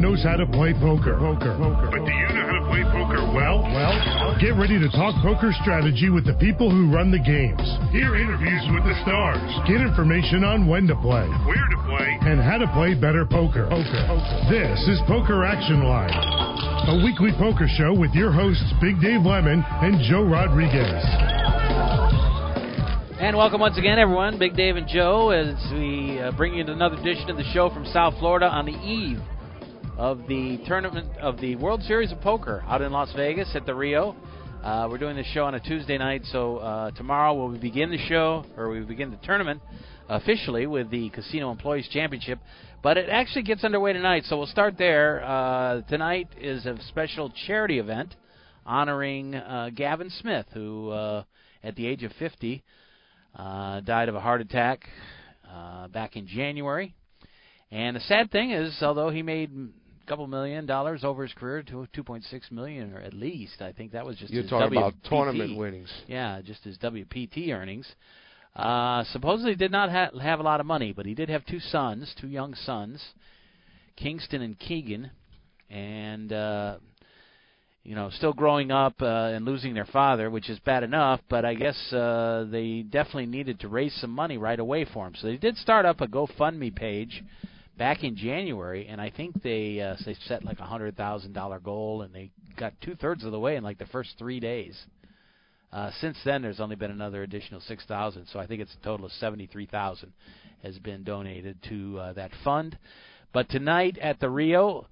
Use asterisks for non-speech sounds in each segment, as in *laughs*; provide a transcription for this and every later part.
everyone knows how to play poker. Poker. Poker. But do you know how to play poker well? Well, get ready to talk poker strategy with the people who run the games. Hear interviews with the stars. Get information on when to play Where to play. and how to play better poker. Poker. This is Poker Action Line, a weekly poker show with your hosts Big Dave Lemon and Joe Rodriguez. And welcome once again, everyone. Big Dave and Joe, as we uh, bring you another edition of the show from South Florida on the eve of the tournament of the World Series of Poker out in Las Vegas at the Rio. Uh, we're doing this show on a Tuesday night, so uh, tomorrow we'll begin the show, or we begin the tournament officially with the Casino Employees Championship. But it actually gets underway tonight, so we'll start there. Uh, tonight is a special charity event honoring uh, Gavin Smith, who, uh, at the age of 50, uh, died of a heart attack back in January. And the sad thing is, although he made couple million dollars over his career, to 2.6 million or at least, I think that was just You're talking about tournament winnings. Yeah, just his WPT earnings. Uh, supposedly did not ha- have a lot of money, but he did have two sons, two young sons, Kingston and Keegan, and uh, you know, still growing up uh, and losing their father, which is bad enough. But I guess uh, they definitely needed to raise some money right away for him. So they did start up a GoFundMe page back in January, and I think they uh, they set like a hundred thousand dollar goal, and they got two thirds of the way in like the first three days. Uh, since then, there's only been another additional six thousand, so I think it's a total of seventy-three thousand has been donated to uh, that fund. But tonight at the Rio,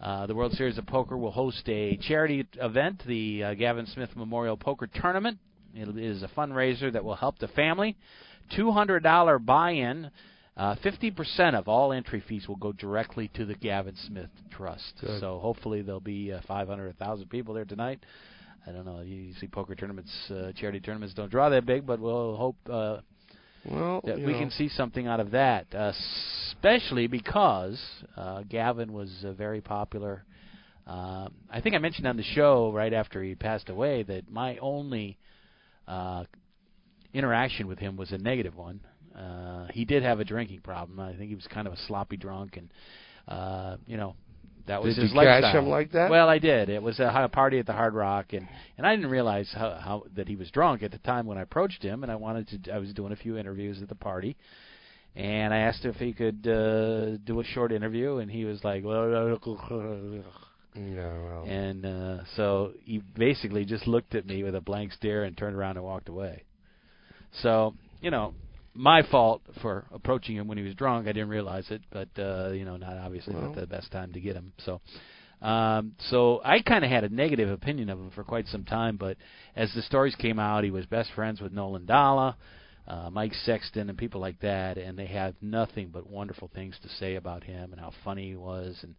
uh, the World Series of Poker will host a charity event, the uh, Gavin Smith Memorial Poker Tournament. It is a fundraiser that will help the family. $200 buy-in. Uh, 50% of all entry fees will go directly to the Gavin Smith Trust. Good. So hopefully there'll be uh, 500 or 1,000 people there tonight. I don't know. Usually poker tournaments, uh, charity tournaments don't draw that big, but we'll hope uh, Well, that we know, can see something out of that, uh, especially because uh, Gavin was uh, very popular. Um, I think I mentioned on the show right after he passed away that my only uh, interaction with him was a negative one. Uh, he did have a drinking problem. I think he was kind of a sloppy drunk, and uh, you know that was Did his you catch him like that? Well, I did. It was a party at the Hard Rock, and and I didn't realize how, how that he was drunk at the time when I approached him, and I wanted to. I was doing a few interviews at the party, and I asked if he could uh, do a short interview, and he was like, well, Yeah, well, and uh, so he basically just looked at me with a blank stare and turned around and walked away. So you know. My fault for approaching him when he was drunk. I didn't realize it, but uh, you know, not obviously Well. not the best time to get him. So, um, so I kind of had a negative opinion of him for quite some time, but as the stories came out, he was best friends with Nolan Dalla, uh, Mike Sexton, and people like that, and they had nothing but wonderful things to say about him and how funny he was, and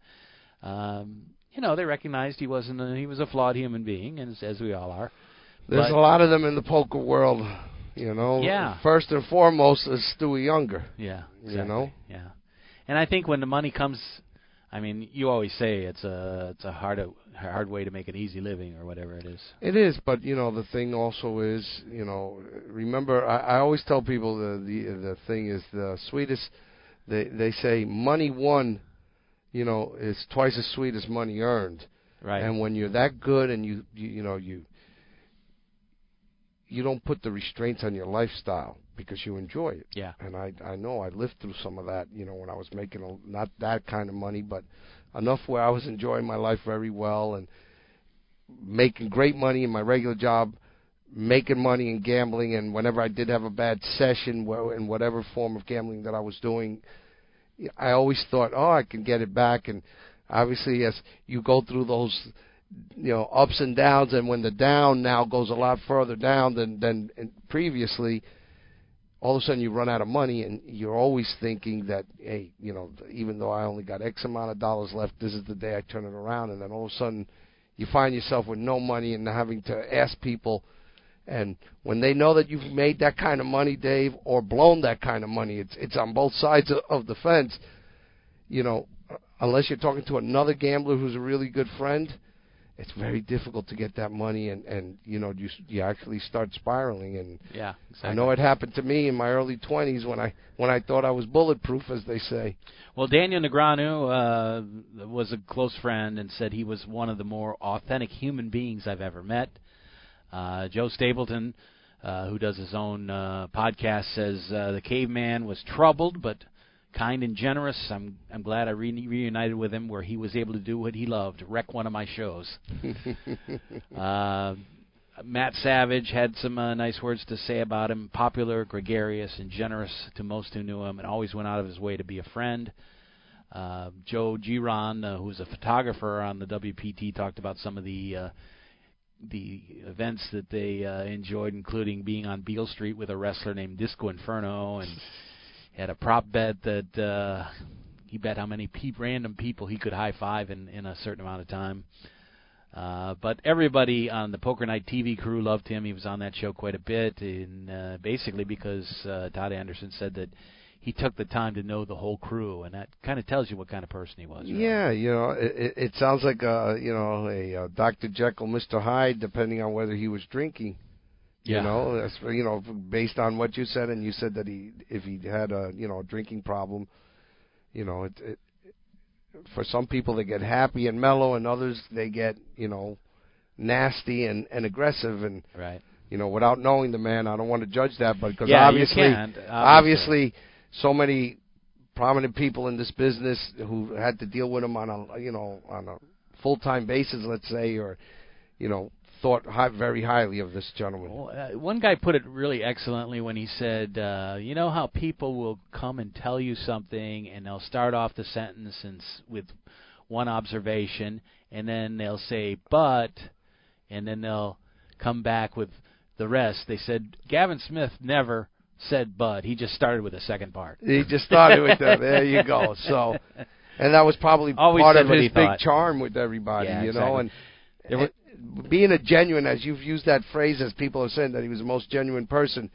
um, you know, they recognized he wasn't a, he was a flawed human being, and as, as we all are. there's but- a lot of them in the poker world. You know, Yeah. First and foremost is Stewie Ungar. Yeah, You exactly. know? Yeah, and I think when the money comes, I mean, you always say it's a it's a hard a hard way to make an easy living or whatever it is. It is, but you know the thing also is, you know, remember I, I always tell people the the the thing is the sweetest. They they say money won, you know, is twice as sweet as money earned. Right. And when you're that good and you you, you know you you don't put the restraints on your lifestyle because you enjoy it. yeah. And I I know I lived through some of that, you know, when I was making a, not that kind of money, but enough where I was enjoying my life very well and making great money in my regular job, making money in gambling, and whenever I did have a bad session in whatever form of gambling that I was doing, I always thought, oh, I can get it back. And obviously, as you go through those, you know, ups and downs, and when the down now goes a lot further down than than previously, all of a sudden you run out of money, and you're always thinking that, hey, you know, even though I only got X amount of dollars left, this is the day I turn it around, and then all of a sudden you find yourself with no money and having to ask people. And when they know that you've made that kind of money, Dave, or blown that kind of money, it's it's on both sides of, the fence. You know, unless you're talking to another gambler who's a really good friend, it's very difficult to get that money, and and you know you you actually start spiraling. And Yeah, exactly. I know it happened to me in my early 20s when I when I thought I was bulletproof, as they say. Well, Daniel Negreanu uh, was a close friend and said he was one of the more authentic human beings I've ever met. Uh, Joe Stapleton, uh, who does his own uh, podcast, says uh, the caveman was troubled but kind and generous. I'm I'm glad I re- reunited with him where he was able to do what he loved, wreck one of my shows. *laughs* uh, Matt Savage had some uh, nice words to say about him. Popular, gregarious, and generous to most who knew him, and always went out of his way to be a friend. Uh, Joe Giron, uh, who's a photographer on the WPT, talked about some of the uh, the events that they uh, enjoyed, including being on Beale Street with a wrestler named Disco Inferno, and had a prop bet that uh, he bet how many pe- random people he could high five in in a certain amount of time. Uh, but everybody on the Poker Night TV crew loved him. He was on that show quite a bit, and uh, basically because uh, Todd Anderson said that he took the time to know the whole crew, and that kind of tells you what kind of person he was. Really. Yeah, you know, it, it- sounds like a you know a, uh Dr. Jekyll, Mr. Hyde, depending on whether he was drinking. Yeah. You know, that's you know based on what you said, and you said that he if he had a you know a drinking problem, you know, it, it for some people they get happy and mellow, and others they get you know nasty and and aggressive, and Right. you know without knowing the man, I don't want to judge that, but because Yeah, obviously, obviously. obviously, so many prominent people in this business who had to deal with him on a you know on a full time basis, let's say, or you know thought high, very highly of this gentleman. Well, uh, one guy put it really excellently when he said, uh, "You know how people will come and tell you something, and they'll start off the sentence and s- with one observation, and then they'll say but, and then they'll come back with the rest." They said Gavin Smith never said but; he just started with a second part. He just started with that. There you go. So, and that was probably Always part of his big thought. charm with everybody, Yeah, you know. And, There were- and being a genuine, as you've used that phrase, as people have said that he was the most genuine person.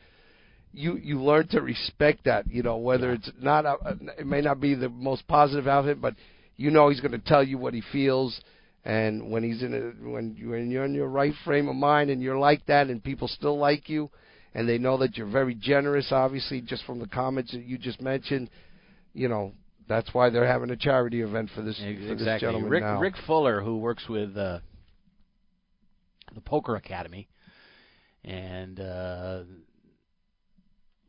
You you learn to respect that, you know, whether Yeah. it's not a, it may not be the most positive outfit, but you know he's going to tell you what he feels, and when he's in a, when you when you're in your right frame of mind and you're like that, and people still like you, and they know that you're very generous, obviously, just from the comments that you just mentioned, you know, that's why they're having a charity event for this for this gentleman Rick now. Rick Fuller, who works with uh, the Poker Academy, and uh,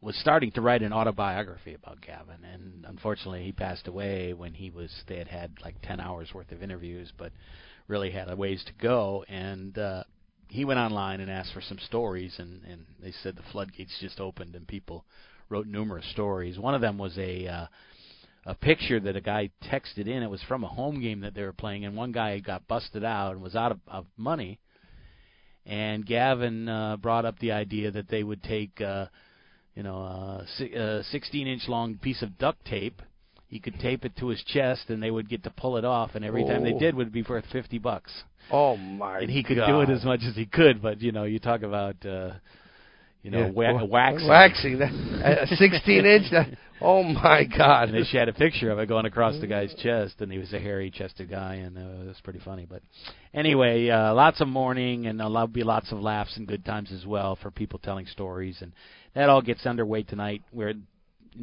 was starting to write an autobiography about Gavin, and unfortunately he passed away when he was. They had had like ten hours worth of interviews, but really had a ways to go, and. uh he went online and asked for some stories, and, and they said the floodgates just opened, and people wrote numerous stories. One of them was a uh, a picture that a guy texted in. It was from a home game that they were playing, and one guy got busted out and was out of, of money. And Gavin uh, brought up the idea that they would take, uh, you know, a si- a 16-inch long piece of duct tape. He could tape it to his chest, and they would get to pull it off. And every time they Oh. did, would be worth 50 bucks. Oh my! And he could God. do it as much as he could, but you know, you talk about, uh, you know, Yeah. Wa- waxing. Waxing. That, a 16 inch. That, oh my God! and she had a picture of it going across the guy's chest, and he was a hairy-chested guy, and uh, it was pretty funny. But anyway, uh, lots of mourning, and there'll be lots of laughs and good times as well for people telling stories, and that all gets underway tonight. We're in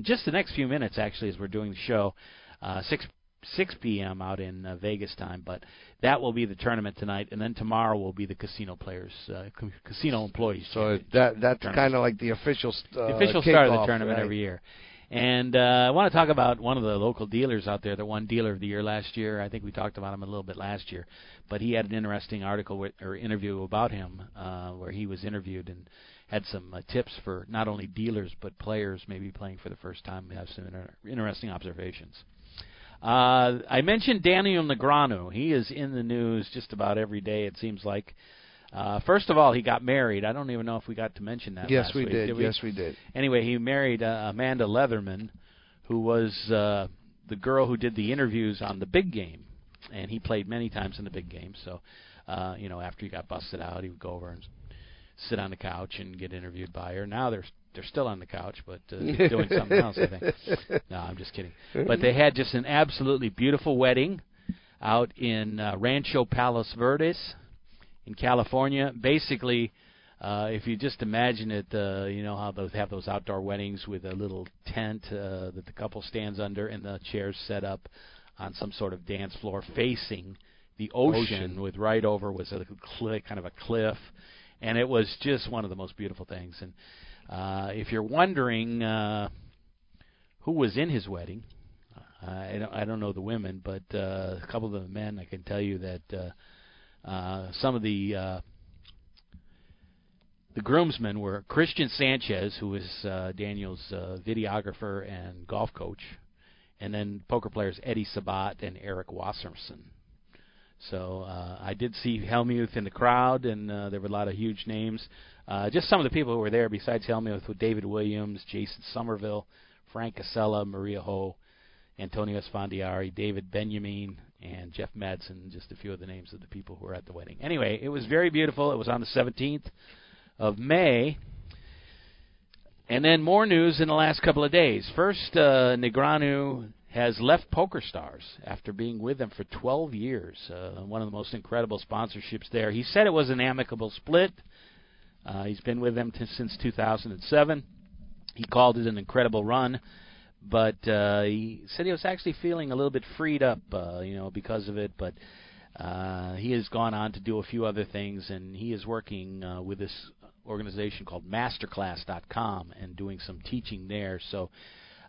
just the next few minutes, actually, as we're doing the show, uh, six 6 p.m. out in uh, Vegas time, but that will be the tournament tonight, and then tomorrow will be the casino players, uh, ca- casino employees. so that that's kind of like the official uh, the official start of the tournament right? every year. And uh, I want to talk about one of the local dealers out there that won Dealer of the Year last year. I think we talked about him a little bit last year, but he had an interesting article with, or interview about him uh, where he was interviewed and had some uh, tips for not only dealers but players maybe playing for the first time. Have some inter- interesting observations. Uh, I mentioned Daniel Negreanu. He is in the news just about every day. It seems like. Uh, first of all, he got married. I don't even know if we got to mention that. Yes, last we week. did. we? Yes, we did. Anyway, he married uh, Amanda Leatherman, who was uh, the girl who did the interviews on the big game, and he played many times in the big game. So, uh, you know, after he got busted out, he would go over and sit on the couch and get interviewed by her. Now they're they're still on the couch, but uh, doing something *laughs* else. I think. No, I'm just kidding. But they had just an absolutely beautiful wedding. out in uh, Rancho Palos Verdes in California. Basically, uh, if you just imagine it, uh, you know how they have those outdoor weddings with a little tent uh, that the couple stands under and the chairs set up on some sort of dance floor facing the ocean, Ocean. with right over was a cli kind of a cliff, and it was just one of the most beautiful things. And uh, if you're wondering uh, who was in his wedding, uh, I don't I don't know the women, but uh, a couple of the men I can tell you that uh, uh, some of the uh, the groomsmen were Christian Sanchez, who is uh, Daniel's uh, videographer and golf coach, and then poker players Eddie Sabat and Eric Wasserson. So uh, I did see Helmuth in the crowd, and uh, there were a lot of huge names. Uh, just some of the people who were there besides Helmuth were David Williams, Jason Somerville, Frank Kassela, Maria Ho, Antonio Esfandiari, David Benjamin, and Jeff Madsen, just a few of the names of the people who were at the wedding. Anyway, it was very beautiful. It was on the 17th of May. And then more news in the last couple of days. First, uh, Negreanu has left Poker Stars after being with them for 12 years. Uh, one of the most incredible sponsorships there. He said it was an amicable split. Uh, he's been with them t- since 2007. He called it an incredible run, but uh, he said he was actually feeling a little bit freed up, uh, you know, because of it. But uh, he has gone on to do a few other things, and he is working uh, with this organization called Masterclass.com and doing some teaching there. So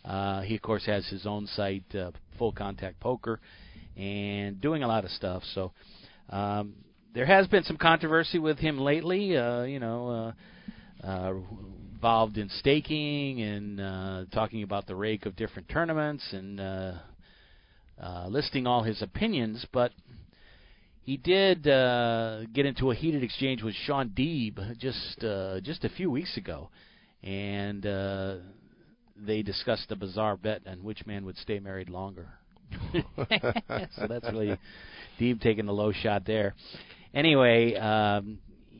uh, he, of course, has his own site, uh, Full Contact Poker, and doing a lot of stuff. So um, there has been some controversy with him lately. Uh, you know, uh, uh, involved in staking and uh, talking about the rake of different tournaments and uh, uh, listing all his opinions, but he did uh, get into a heated exchange with Shaun Deeb just uh, just a few weeks ago, and uh, they discussed a bizarre bet on which man would stay married longer. *laughs* so that's really Deeb taking the low shot there. Anyway, um,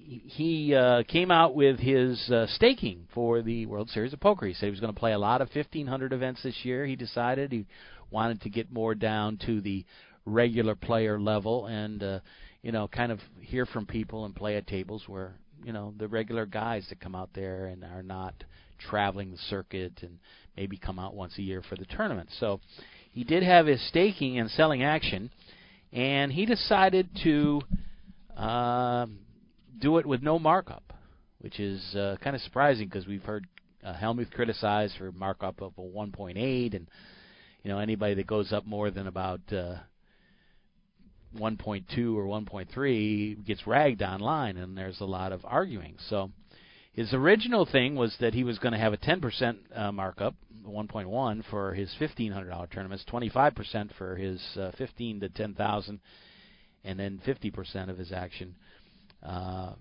he uh, came out with his uh, staking for the World Series of Poker. He said he was going to play a lot of 1500 events this year. He decided he wanted to get more down to the regular player level and uh, you know kind of hear from people and play at tables where you know the regular guys that come out there and are not traveling the circuit and maybe come out once a year for the tournament. So he did have his staking and selling action, and he decided to uh, do it with no markup, which is uh, kind of surprising because we've heard uh, Helmuth criticized for markup of a 1.8, and you know anybody that goes up more than about uh, 1.2 or 1.3 gets ragged online, and there's a lot of arguing. So his original thing was that he was going to have a 10% uh, markup, 1.1 for his $1,500 tournaments, 25% for his uh, 15 to 10,000, and then 50% of his action uh,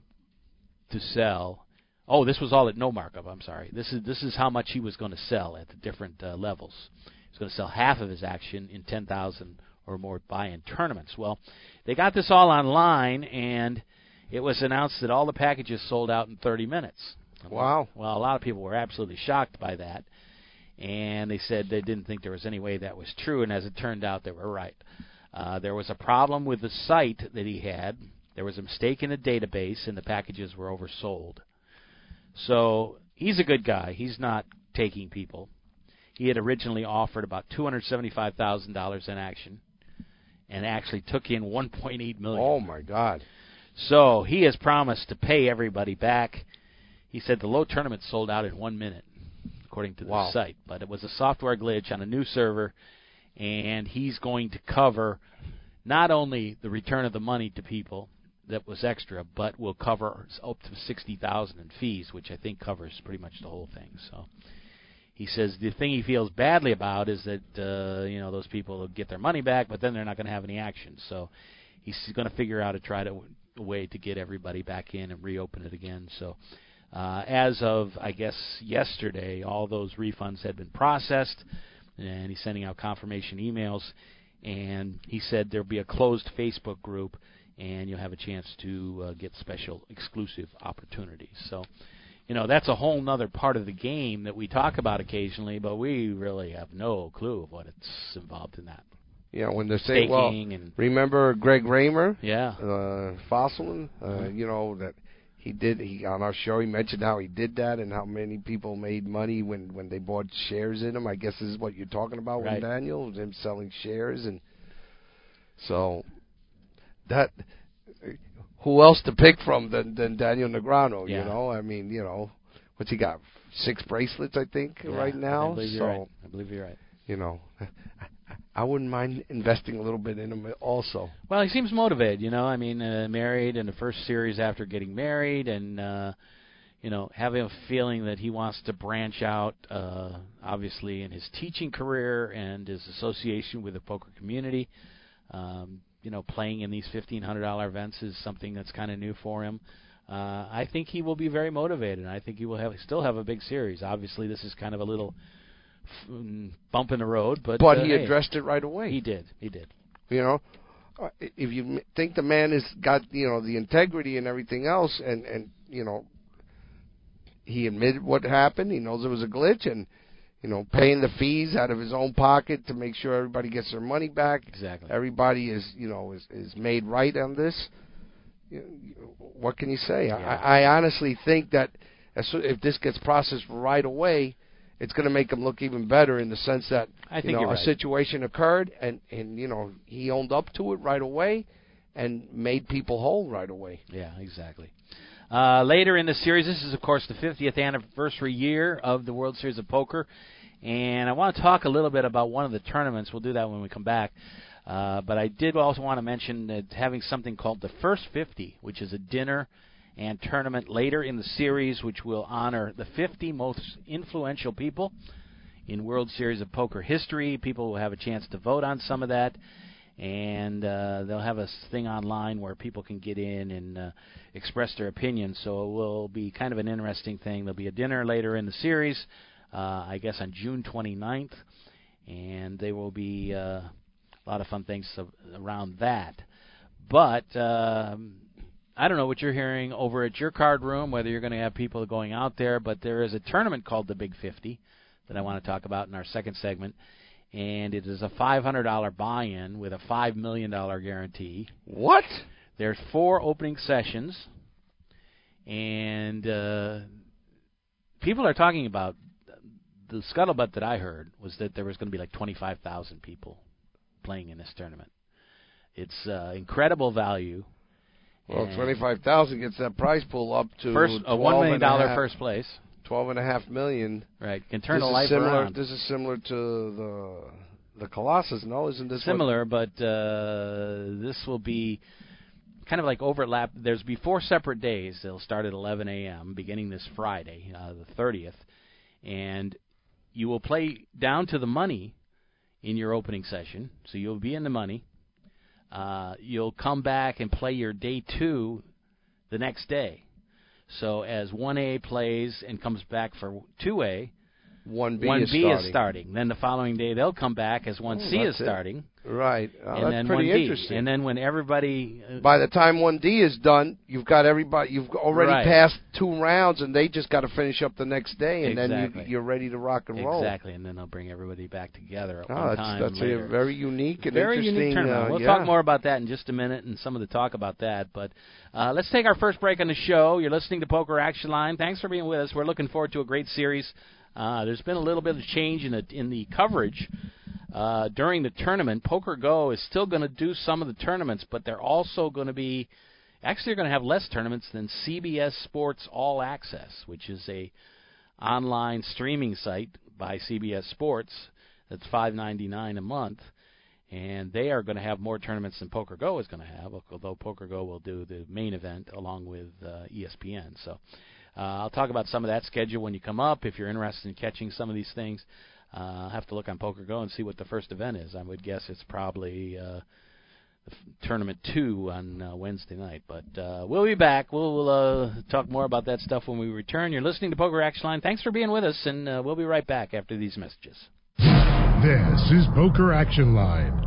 to sell. Oh, this was all at no markup. I'm sorry. This is this is how much he was going to sell at the different uh, levels. He was going to sell half of his action in 10,000 or more buy-in tournaments. Well, they got this all online, and it was announced that all the packages sold out in 30 minutes. Wow. Well, a lot of people were absolutely shocked by that, and they said they didn't think there was any way that was true. And as it turned out, they were right. Uh, there was a problem with the site that he had. There was a mistake in the database, and the packages were oversold. So he's a good guy. He's not taking people. He had originally offered about two hundred seventy-five thousand dollars in action, and actually took in one point eight million. Oh my God. So he has promised to pay everybody back. He said the low tournament sold out in one minute, according to the Wow. site. But it was a software glitch on a new server, and he's going to cover not only the return of the money to people that was extra, but will cover up to sixty thousand in fees, which I think covers pretty much the whole thing. So he says the thing he feels badly about is that uh, you know those people will get their money back, but then they're not going to have any action. So he's going to figure out a try to a way to get everybody back in and reopen it again. So uh, as of I guess yesterday, all those refunds had been processed, and he's sending out confirmation emails. And he said there'll be a closed Facebook group, and you'll have a chance to uh, get special exclusive opportunities. So you know that's a whole nother part of the game that we talk about occasionally, but we really have no clue of what it's involved in that. Know, when they say, well, and remember Greg Raymer, yeah, uh, Fossilman, uh, Mhm. you know that he did. He on our show he mentioned how he did that and how many people made money when when they bought shares in him. I guess this is what you're talking about Right. with Daniel, him selling shares and so that. Who else to pick from than than Daniel Negreanu? Yeah. You know, I mean, you know, what's he got? Six bracelets, I think, yeah, right now. I believe so right. I believe you're right. you know, I wouldn't mind investing a little bit in him also. Well, he seems motivated. You know, I mean, uh, married in the first series after getting married, and uh, you know, having a feeling that he wants to branch out. Uh, obviously, in his teaching career and his association with the poker community. Um, you know, playing in these fifteen hundred dollar events is something that's kind of new for him. Uh, I think he will be very motivated. and I think he will have still have a big series. Obviously, this is kind of a little f- mm, bump in the road, but But uh, he hey, addressed it right away. He did. He did. You know, Uh, if you think the man has got you know the integrity and everything else, and and you know, he admitted what happened. He knows it was a glitch, and you know, paying the fees out of his own pocket to make sure everybody gets their money back. Exactly. Everybody is you know is is made right on this. What can you say? Yeah. I, I honestly think that as soo- if this gets processed right away, it's going to make him look even better in the sense that I you think know, you're a right. situation occurred and and you know he owned up to it right away and made people whole right away. Yeah, exactly. Uh, later in the series, this is of course the 50th anniversary year of the World Series of Poker, and I want to talk a little bit about one of the tournaments. We'll do that when we come back. Uh, but I did also want to mention that having something called the First 50, which is a dinner and tournament later in the series, which will honor the 50 most influential people in World Series of Poker history. People will have a chance to vote on some of that, and uh, they'll have a thing online where people can get in and uh, express their opinions. So it will be kind of an interesting thing. There'll be a dinner later in the series, uh, I guess on June 29th, and there will be uh, a lot of fun things around that. But um, I don't know what you're hearing over at your card room, whether you're going to have people going out there, but there is a tournament called the Big 50 that I want to talk about in our second segment. And it is a $500 buy in with a $5 million guarantee. What? There's four opening sessions, and uh, people are talking about the scuttlebutt that I heard was that there was going to be like 25,000 people playing in this tournament. It's uh, incredible value. Well, twenty five thousand gets that prize pool up to first a 12 one million dollar first place. twelve and a half million. Right, can turn this a life is similar. around. This is similar to the the Colossus. No, isn't this what- Similar, but uh, this will be kind of like overlap. There's be four separate days. They'll start at 11 a.m. beginning this Friday, uh, the 30th, and you will play down to the money in your opening session. So you'll be in the money. Uh, you'll come back and play your day two the next day. So as 1A plays and comes back for 2A, one B 1B is starting. is starting. Then the following day they'll come back as 1C Oh, is that's it. starting. Right. Oh, and that's then pretty 1D. interesting. And then when everybody uh, By the time one D is done, you've got everybody. You've already Right. passed two rounds, and they just got to finish up the next day, and then Exactly. you, you're ready to rock and roll. exactly, and then they'll bring everybody back together at Oh, one that's time that's later. a very unique and Very interesting. unique tournament. uh, we'll yeah. talk more about that in just a minute and some of the talk about that. But uh, let's take our first break on the show. You're listening to Poker Action Line. Thanks for being with us. We're looking forward to a great series. Uh, there's been a little bit of change in the in the coverage uh, during the tournament. Poker Go is still going to do some of the tournaments, but they're also going to be actually they're going to have less tournaments than CBS Sports All Access, which is a online streaming site by CBS Sports. That's five ninety nine a month, and they are going to have more tournaments than Poker Go is going to have. Although Poker Go will do the main event along with uh, ESPN. So uh, I'll talk about some of that schedule when you come up. If you're interested in catching some of these things, uh, I'll have to look on Poker Go and see what the first event is. I would guess it's probably. Uh, tournament two on uh, Wednesday night. But uh, we'll be back. We'll, we'll uh, talk more about that stuff when we return. You're listening to Poker Action Line. Thanks for being with us, and uh, we'll be right back after these messages. This is Poker Action Line.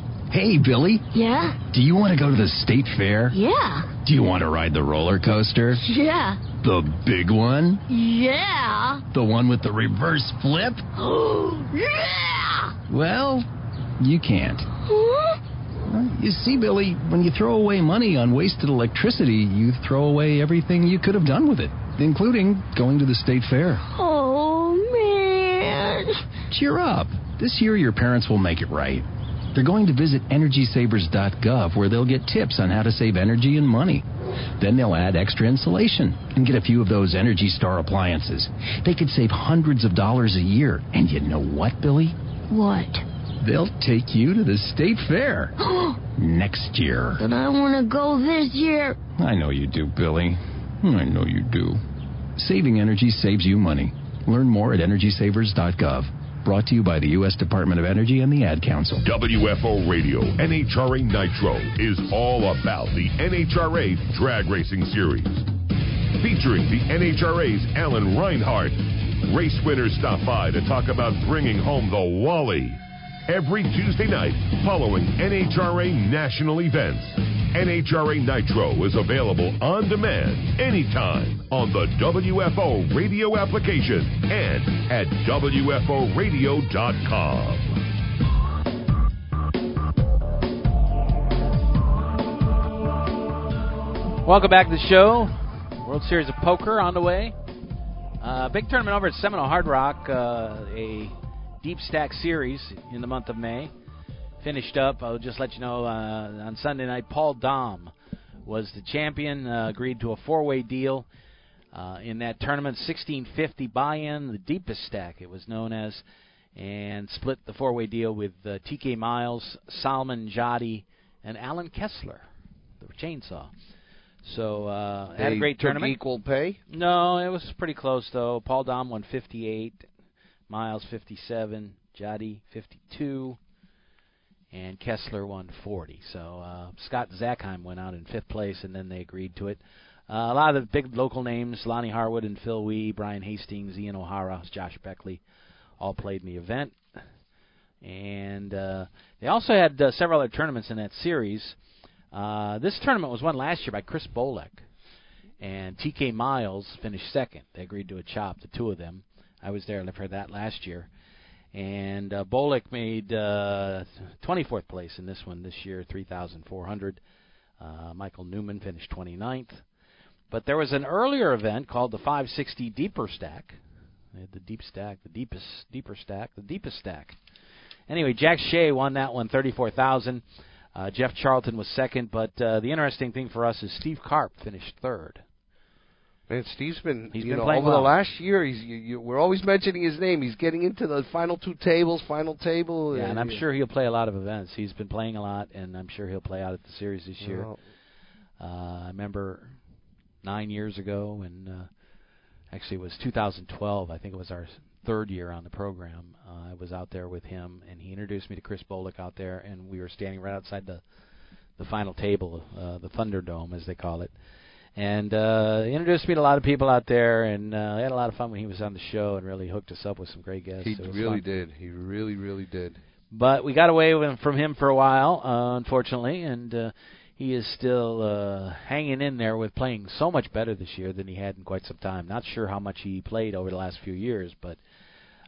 Hey, Billy. Yeah? Do you want to go to the state fair? Yeah. Do you want to ride the roller coaster? Yeah. The big one? Yeah. The one with the reverse flip? Oh, yeah. Well, you can't. Hmm? Huh? You see, Billy, when you throw away money on wasted electricity, you throw away everything you could have done with it, including going to the state fair. Oh, man. Cheer up. This year, your parents will make it right. They're going to visit EnergySavers.gov where they'll get tips on how to save energy and money. Then they'll add extra insulation and get a few of those Energy Star appliances. They could save hundreds of dollars a year. And you know what, Billy? What? They'll take you to the state fair *gasps* next year. But I want to go this year. I know you do, Billy. I know you do. Saving energy saves you money. Learn more at EnergySavers.gov. Brought to you by the U.S. Department of Energy and the Ad Council. WFO Radio NHRA Nitro is all about the NHRA Drag Racing Series. Featuring the NHRA's Alan Reinhart. Race winners stop by to talk about bringing home the Wally. Every Tuesday night following NHRA national events. NHRA Nitro is available on demand anytime on the WFO radio application and at WFOradio.com. Welcome back to the show. World Series of Poker on the way. Uh, big tournament over at Seminole Hard Rock, uh, a deep stack series in the month of May. Finished up. I'll just let you know uh, on Sunday night, Paul Dom was the champion. Uh, agreed to a four-way deal uh, in that tournament, 1650 buy-in, the deepest stack it was known as, and split the four-way deal with uh, T.K. Miles, Salman Jadi, and Allen Kessler, the chainsaw. So uh, had a great tournament. Equal pay. No, it was pretty close though. Paul Dom won 58, Miles 57, Jadi 52, and Kessler won 40. So uh, Scott Zackheim went out in fifth place, and then they agreed to it. Uh, a lot of the big local names, Lonnie Harwood and Phil Wee, Brian Hastings, Ian O'Hara, Josh Beckley, all played in the event. And uh, they also had uh, several other tournaments in that series. Uh, this tournament was won last year by Chris Bolek, and TK Miles finished second. They agreed to a chop, the two of them. I was there for that last year. And uh, Bolek made uh, 24th place in this one this year, 3,400. Uh, Michael Newman finished 29th. But there was an earlier event called the 560 Deeper Stack. They had the deep stack, the deepest deeper stack, the deepest stack. Anyway, Jack Shea won that one, 34,000. Uh, Jeff Charlton was second, but uh, the interesting thing for us is Steve Karp finished third. Man, Steve's been, He's you been know, playing over well. the last year. He's you, you, we're always mentioning his name. He's getting into the final two tables, final table. Yeah, and I'm sure he'll play a lot of events. He's been playing a lot, and I'm sure he'll play out at the series this year. well, Uh, I remember nine years ago, and uh, actually it was 2012. I think it was our third year on the program. Uh, I was out there with him, and he introduced me to Chris Bolek out there, and we were standing right outside the the final table, uh, the Thunderdome as they call it. And uh, he introduced me to a lot of people out there, and uh, I had a lot of fun when he was on the show, and really hooked us up with some great guests. he really fun. did. He really, really did. But we got away from him for a while, uh, unfortunately, and uh, he is still uh, hanging in there with playing so much better this year than he had in quite some time. Not sure how much he played over the last few years, but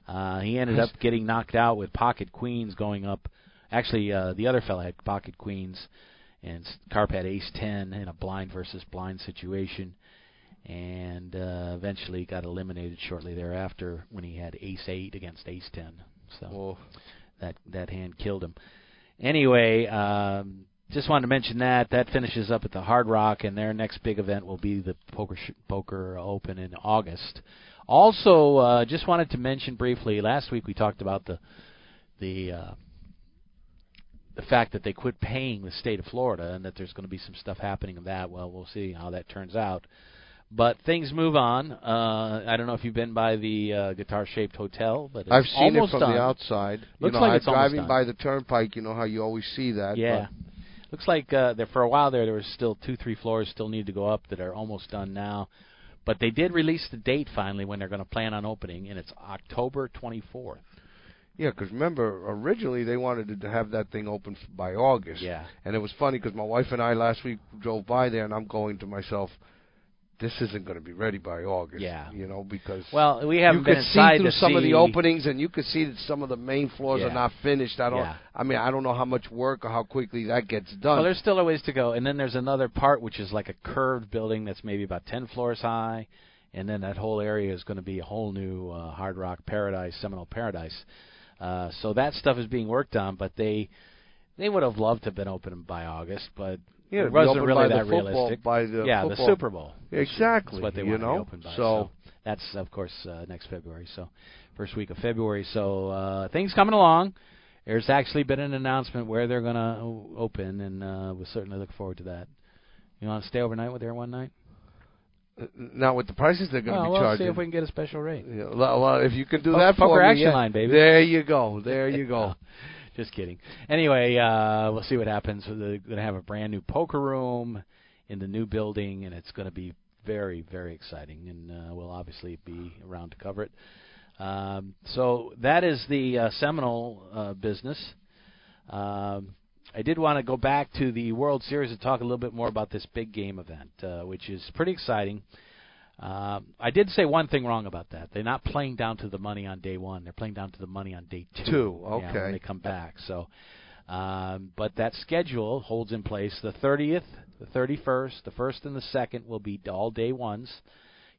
uh, he ended up getting knocked out with pocket queens going up. Actually, uh, the other fellow had pocket queens, and Karp had ace ten in a blind versus blind situation, and uh, eventually got eliminated shortly thereafter when he had ace eight against ace ten. So Well, that that hand killed him. Anyway, um, just wanted to mention that that finishes up at the Hard Rock, and their next big event will be the Poker Sh- Poker Open in August. Also, uh, just wanted to mention briefly. Last week we talked about the the uh, the fact that they quit paying the state of Florida and that there's going to be some stuff happening in that. Well, we'll see how that turns out. But things move on. Uh, I don't know if you've been by the uh, guitar-shaped hotel, but it's I've seen it almost from done. the outside. Looks you know, like I'm it's driving done. by the turnpike. You know how you always see that. Yeah. Looks like uh, there for a while there there was still two, three floors still need to go up that are almost done now. But they did release the date finally when they're going to plan on opening, and it's October 24th. Yeah, because remember, originally they wanted to have that thing open by August. Yeah. And it was funny because my wife and I last week drove by there, and I'm going to myself, this isn't going to be ready by August. Yeah. You know, because Well, we haven't you been could see through some of the openings, and you could see that some of the main floors Yeah. are not finished. I don't. Yeah. I mean, I don't know how much work or how quickly that gets done. Well, there's still a ways to go, and then there's another part which is like a curved building that's maybe about 10 floors high, and then that whole area is going to be a whole new uh, Hard Rock Paradise, Seminole Paradise. Uh, so that stuff is being worked on, but they they would have loved to have been open by August, but Yeah, it wasn't really that football- realistic. by the yeah, football- the Super Bowl. Exactly. What they you know. open by. so that's of course uh, next February. So first week of February. So uh, things coming along. There's actually been an announcement where they're going to open, and uh, we'll certainly look forward to that. You want to stay overnight with there one night? Now with the prices they're going to well, be we'll charging. see if we can get a special rate. Yeah, well, if you can do that for Poker me, Action yeah. Line, baby. There you go. There you go. *laughs* Just kidding. Anyway, uh, we'll see what happens. They're going to have a brand new poker room in the new building, and it's going to be very, very exciting. And uh, we'll obviously be around to cover it. Um, so that is the uh, Seminole uh, business. Um, I did want to go back to the World Series and talk a little bit more about this big game event, uh, which is pretty exciting. Uh, I did say one thing wrong about that. They're not playing down to the money on day one. They're playing down to the money on day two. Two, Yeah, when they come back. So, um, but that schedule holds in place. The 30th, the 31st, the first and the second will be all day ones.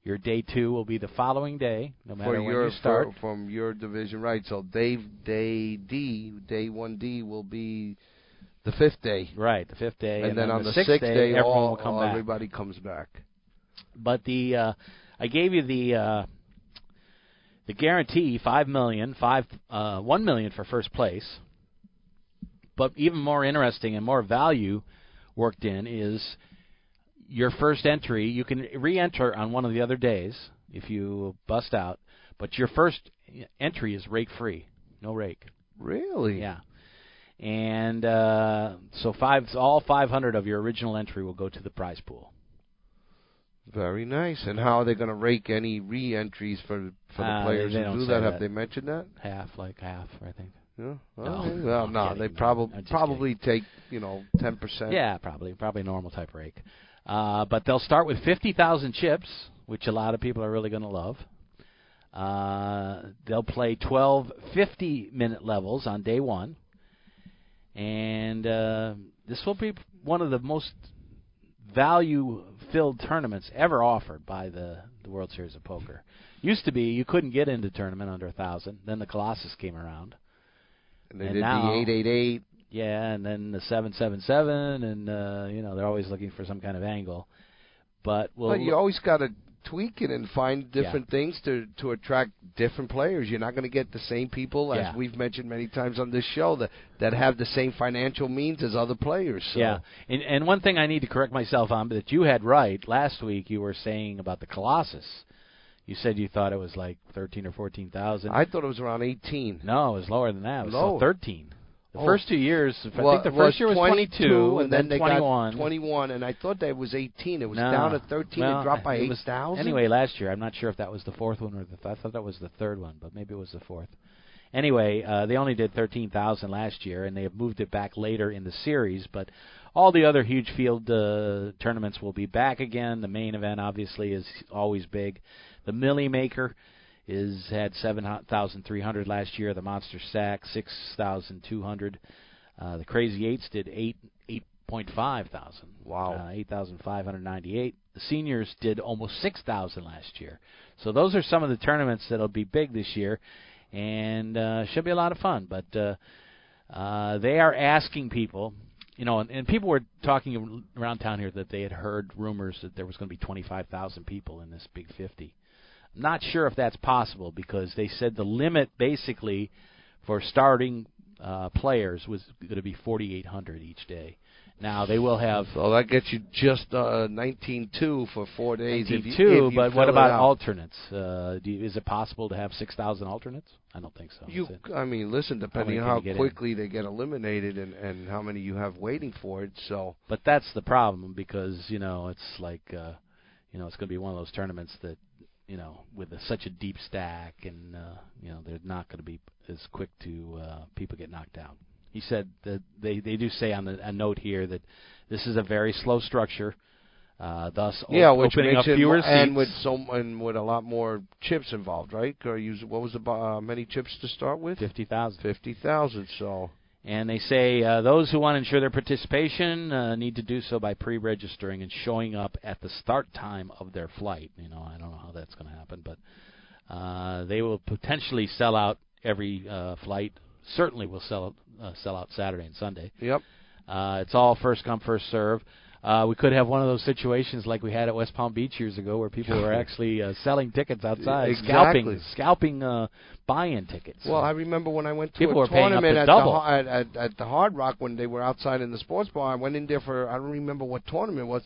Your day two will be the following day, no matter for when your you start. for- from your division, right? So Dave Day D Day One D will be the fifth day, right, the fifth day, and, then, on the, the sixth sixth day, day, everyone all, will come all- back. everybody comes back. But the uh, I gave you the uh, the guarantee five million, five uh, one million for first place. But even more interesting and more value worked in is your first entry. You can re-enter on one of the other days if you bust out, but your first entry is rake free, no rake. Really? Yeah. And uh, so five, all 500 of your original entry will go to the prize pool. Very nice. And how are they going to rake any re-entries for for the Uh, players they who don't do that? Have that. they mentioned that? Half, like half, I think. Yeah. No. Well, no, kidding. they probably probably take you know ten percent. Yeah, probably, probably a normal type rake. Uh, but they'll start with 50,000 chips, which a lot of people are really going to love. Uh, they'll play 12 50 minute levels on day one. And uh, this will be one of the most value filled tournaments ever offered by the, the World Series of Poker. Used to be you couldn't get into tournament under a thousand. Then the Colossus came around. And they And did now- the eight eight eight. Yeah, and then the seven seven seven, and uh, you know they're always looking for some kind of angle. But we'll Well, you always got to tweak it and find Yeah. different things to to attract different players. You're not going to get the same people Yeah. as we've mentioned many times on this show that that have the same financial means as other players. So. yeah. And and one thing I need to correct myself on that you had right last week. You were saying about the Colossus. You said you thought it was like thirteen or fourteen thousand. I thought it was around 18. No, it was lower than that. It was Lower. thirteen. The Oh. first two years, I Well, think the first year was 22, and then they 21. got 21, and I thought that was 18. It was No. down to 13 Well, and dropped by 8,000. Anyway, last year, I'm not sure if that was the fourth one or the th- I thought that was the third one, but maybe it was the fourth. Anyway, uh, they only did 13,000 last year, and they have moved it back later in the series. But all the other huge field uh, tournaments will be back again. The main event, obviously, is always big. The Millie Maker is had 7,300 last year. The Monster Stack 6,200. Uh, the Crazy Eights did eight eight point five thousand. Wow, uh, eight thousand five hundred ninety-eight. The seniors did almost six thousand last year. So those are some of the tournaments that'll be big this year, and uh, should be a lot of fun. But uh, uh, they are asking people you know, and, and people were talking around town here that they had heard rumors that there was going to be 25,000 people in this Big 50 not sure if that's possible because they said the limit basically for starting uh, players was going to be 4,800 each day. Now they will have So that gets you just uh, 19.2 for four days. if you, if you but what about alternates? Uh, do you, is it possible to have 6,000 alternates? I don't think so. You, I mean, listen, depending on how you get in? quickly they get eliminated and and how many you have waiting for it. So But that's the problem because you know it's like uh, you know it's going to be one of those tournaments that you know with a, such a deep stack and uh, you know they're not going to be as quick to uh, people get knocked out. He said that they they do say on the, a note here that this is a very slow structure, uh, thus yeah, which opening makes up it fewer and seats. with so and with a lot more chips involved, right? Or use what was the uh, many chips to start with? Fifty thousand. Fifty thousand. So And they say uh, those who want to ensure their participation uh, need to do so by pre-registering and showing up at the start time of their flight. You know, I don't know how that's going to happen, but uh, they will potentially sell out every uh, flight. Certainly, will sell uh, sell out Saturday and Sunday. yep. Uh, it's all first come, first serve. Uh, we could have one of those situations like we had at West Palm Beach years ago, where people were *laughs* actually uh, selling tickets outside, Exactly. scalping, scalping uh, buy-in tickets. Well, I remember when I went to People a were paying up tournament at double. the at, at at the Hard Rock when they were outside in the sports bar. I went in there for I don't remember what tournament it was.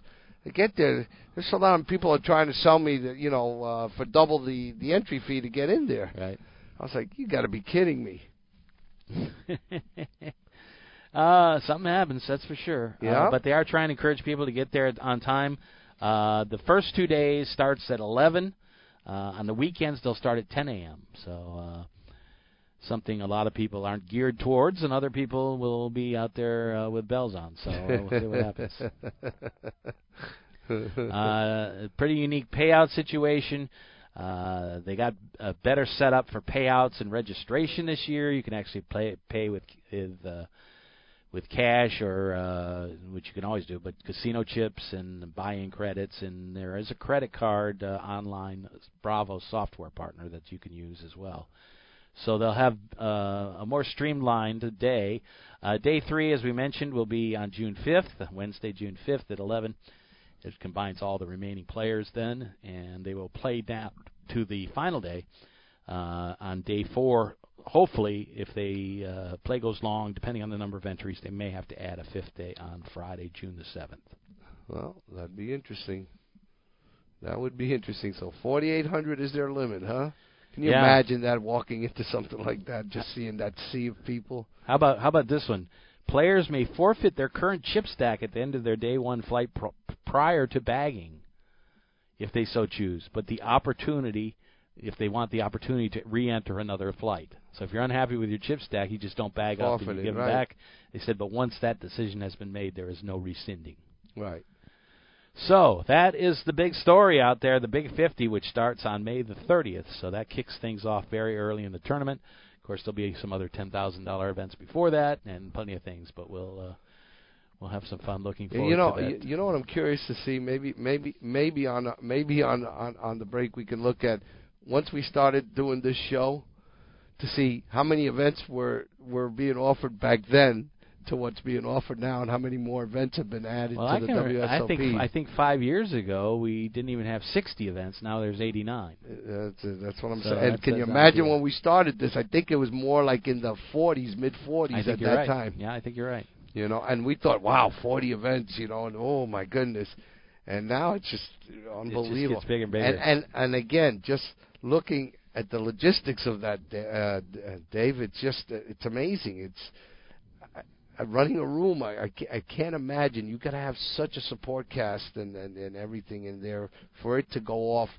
I get there, there's a lot of people are trying to sell me that you know uh, for double the the entry fee to get in there. right. I was like, you got to be kidding me. *laughs* uh, something happens, that's for sure. Yeah. Uh, but they are trying to encourage people to get there on time. Uh, the first two days starts at 11. Uh, on the weekends, they'll start at 10 a.m. So uh, something a lot of people aren't geared towards, and other people will be out there uh, with bells on. So uh, we'll see what happens. *laughs* Uh, pretty unique payout situation. Uh, they got a better setup for payouts and registration this year. You can actually play, pay with with uh, with cash or uh, which you can always do, but casino chips and buy-in credits, and there is a credit card uh, online Bravo software partner that you can use as well. So they'll have uh, a more streamlined day. Uh, day three, as we mentioned, will be on June 5th, Wednesday, June 5th at 11. It combines all the remaining players then, and they will play down to the final day uh, on day four. Hopefully, if they uh, play goes long, depending on the number of entries, they may have to add a fifth day on Friday, June the seventh. Well, that'd be interesting. That would be interesting. So 4,800 is their limit, huh? Can you Yeah. imagine that walking into something like that, just seeing that sea of people? How about how about this one? Players may forfeit their current chip stack at the end of their day one flight pr- prior to bagging, if they so choose. But the opportunity, if they want the opportunity to re-enter another flight. So if you're unhappy with your chip stack, you just don't bag up and you it, give them right. back. They said, but once that decision has been made, there is no rescinding. Right. So that is the big story out there, the Big 50, which starts on May the 30th. So that kicks things off very early in the tournament. Of course, there'll be some other ten thousand dollar events before that, and plenty of things. But we'll uh, we'll have some fun looking forward you know, to that. you, you know what I'm curious to see. Maybe, maybe, maybe on maybe on, on on the break we can look at once we started doing this show to see how many events were were being offered back then to what's being offered now, and how many more events have been added well, to I the. WSOP. I think I think five years ago we didn't even have 60 events. Now there's 89. Uh, That's, that's what I'm So saying. And can you imagine ideal. when we started this? I think it was more like in the 40s, mid 40s at that right. time. Yeah, I think you're right. You know, and we thought, wow, 40 events, you know, and oh my goodness. And now it's just unbelievable. gets bigger and bigger. And and and again, just looking at the logistics of that, uh, uh, Dave, it's just uh, it's amazing. It's uh, running a room. I, I, I can't imagine. You got to have such a support cast and, and and everything in there for it to go off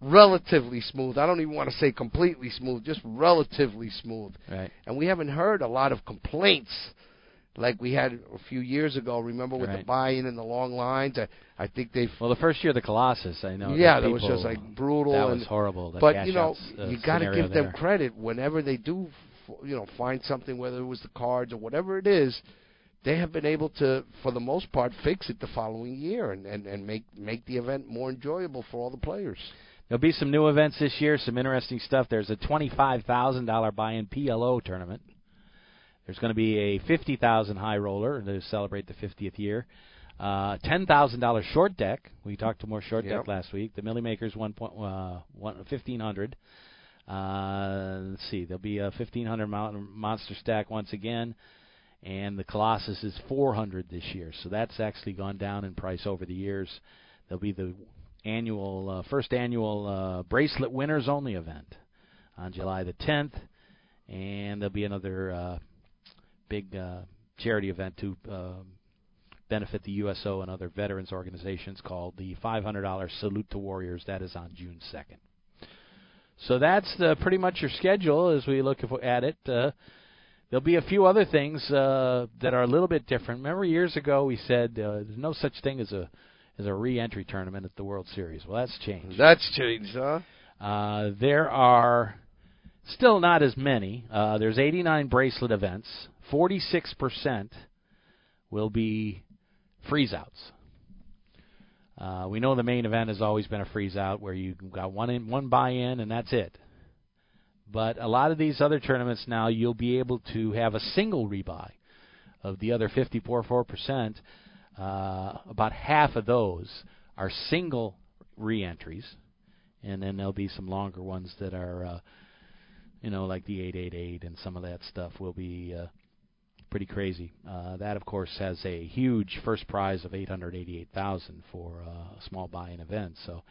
relatively smooth. I don't even want to say completely smooth, just relatively smooth. Right. And we haven't heard a lot of complaints like we had a few years ago. Remember with the buy-in and the long lines? I, I think they. Well, the first year of the Colossus, I know. yeah, that was just like brutal. That and, was horrible. But you know, outs, uh, you got to give them credit whenever they do, f- you know, find something, whether it was the cards or whatever it is. They have been able to, for the most part, fix it the following year and, and, and make make the event more enjoyable for all the players. There'll be some new events this year, some interesting stuff. There's a twenty-five thousand dollar buy-in PLO tournament. There's going to be a fifty thousand high roller to celebrate the fiftieth year. Uh, Ten thousand dollar short deck. We talked to more short Yep. deck last week. The Millie Makers one point uh, one fifteen hundred. Uh, let's see, there'll be a 1500 Mountain Monster Stack once again, and the Colossus is 400 this year. So that's actually gone down in price over the years. There'll be the annual uh, first annual uh, bracelet winners only event on July the 10th, and there'll be another uh, big uh, charity event to uh, benefit the USO and other veterans organizations called the $500 Salute to Warriors. That is on June 2nd. So that's the, pretty much your schedule as we look at it. Uh, there'll be a few other things uh, that are a little bit different. Remember years ago we said uh, there's no such thing as a as a re-entry tournament at the World Series. Well, that's changed. That's changed, huh? Uh, there are still not as many. Uh, there's 89 bracelet events. 46% will be freeze outs. Uh, we know the main event has always been a freeze out where you got one in, one buy in and that's it. But a lot of these other tournaments now you'll be able to have a single rebuy of the other 54.4%. Uh, about half of those are single re-entries, and then there'll be some longer ones that are, uh, you know, like the 888 and some of that stuff will be uh, pretty crazy. Uh, that, of course, has a huge first prize of 888,000 for uh, a small buy-in event. So,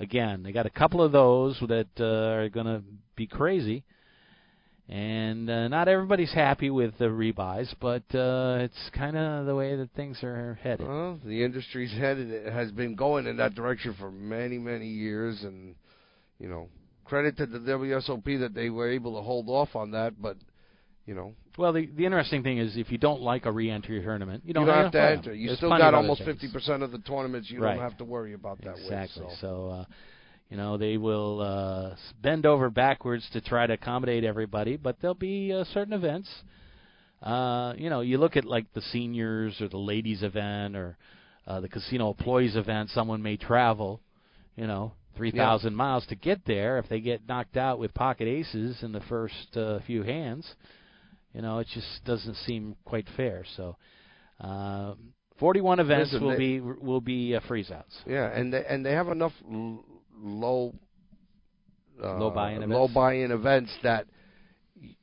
again, they got a couple of those that uh, are going to be crazy. And uh, not everybody's happy with the rebuys, but uh, it's kind of the way that things are headed. Well, the industry's headed it has been going in that direction for many, many years, and you know, credit to the WSOP that they were able to hold off on that. But you know, Well, the the interesting thing is if you don't like a re-entry tournament, you don't, you don't have to play 'em. enter. You There's still got almost fifty percent of the tournaments you Right. don't have to worry about that exactly. with. So. So, uh, you know, they will uh, bend over backwards to try to accommodate everybody, but there'll be uh, certain events. Uh, you know, you look at like the seniors or the ladies event or uh, the casino employees event. Someone may travel, you know, three thousand miles to get there. If they get knocked out with pocket aces in the first uh, few hands, you know, it just doesn't seem quite fair. So. Uh, 41 events Listen, will they- be will be uh, freeze outs. Yeah, and they, and they have enough l- low uh, Low buy-in low events? buy-in events that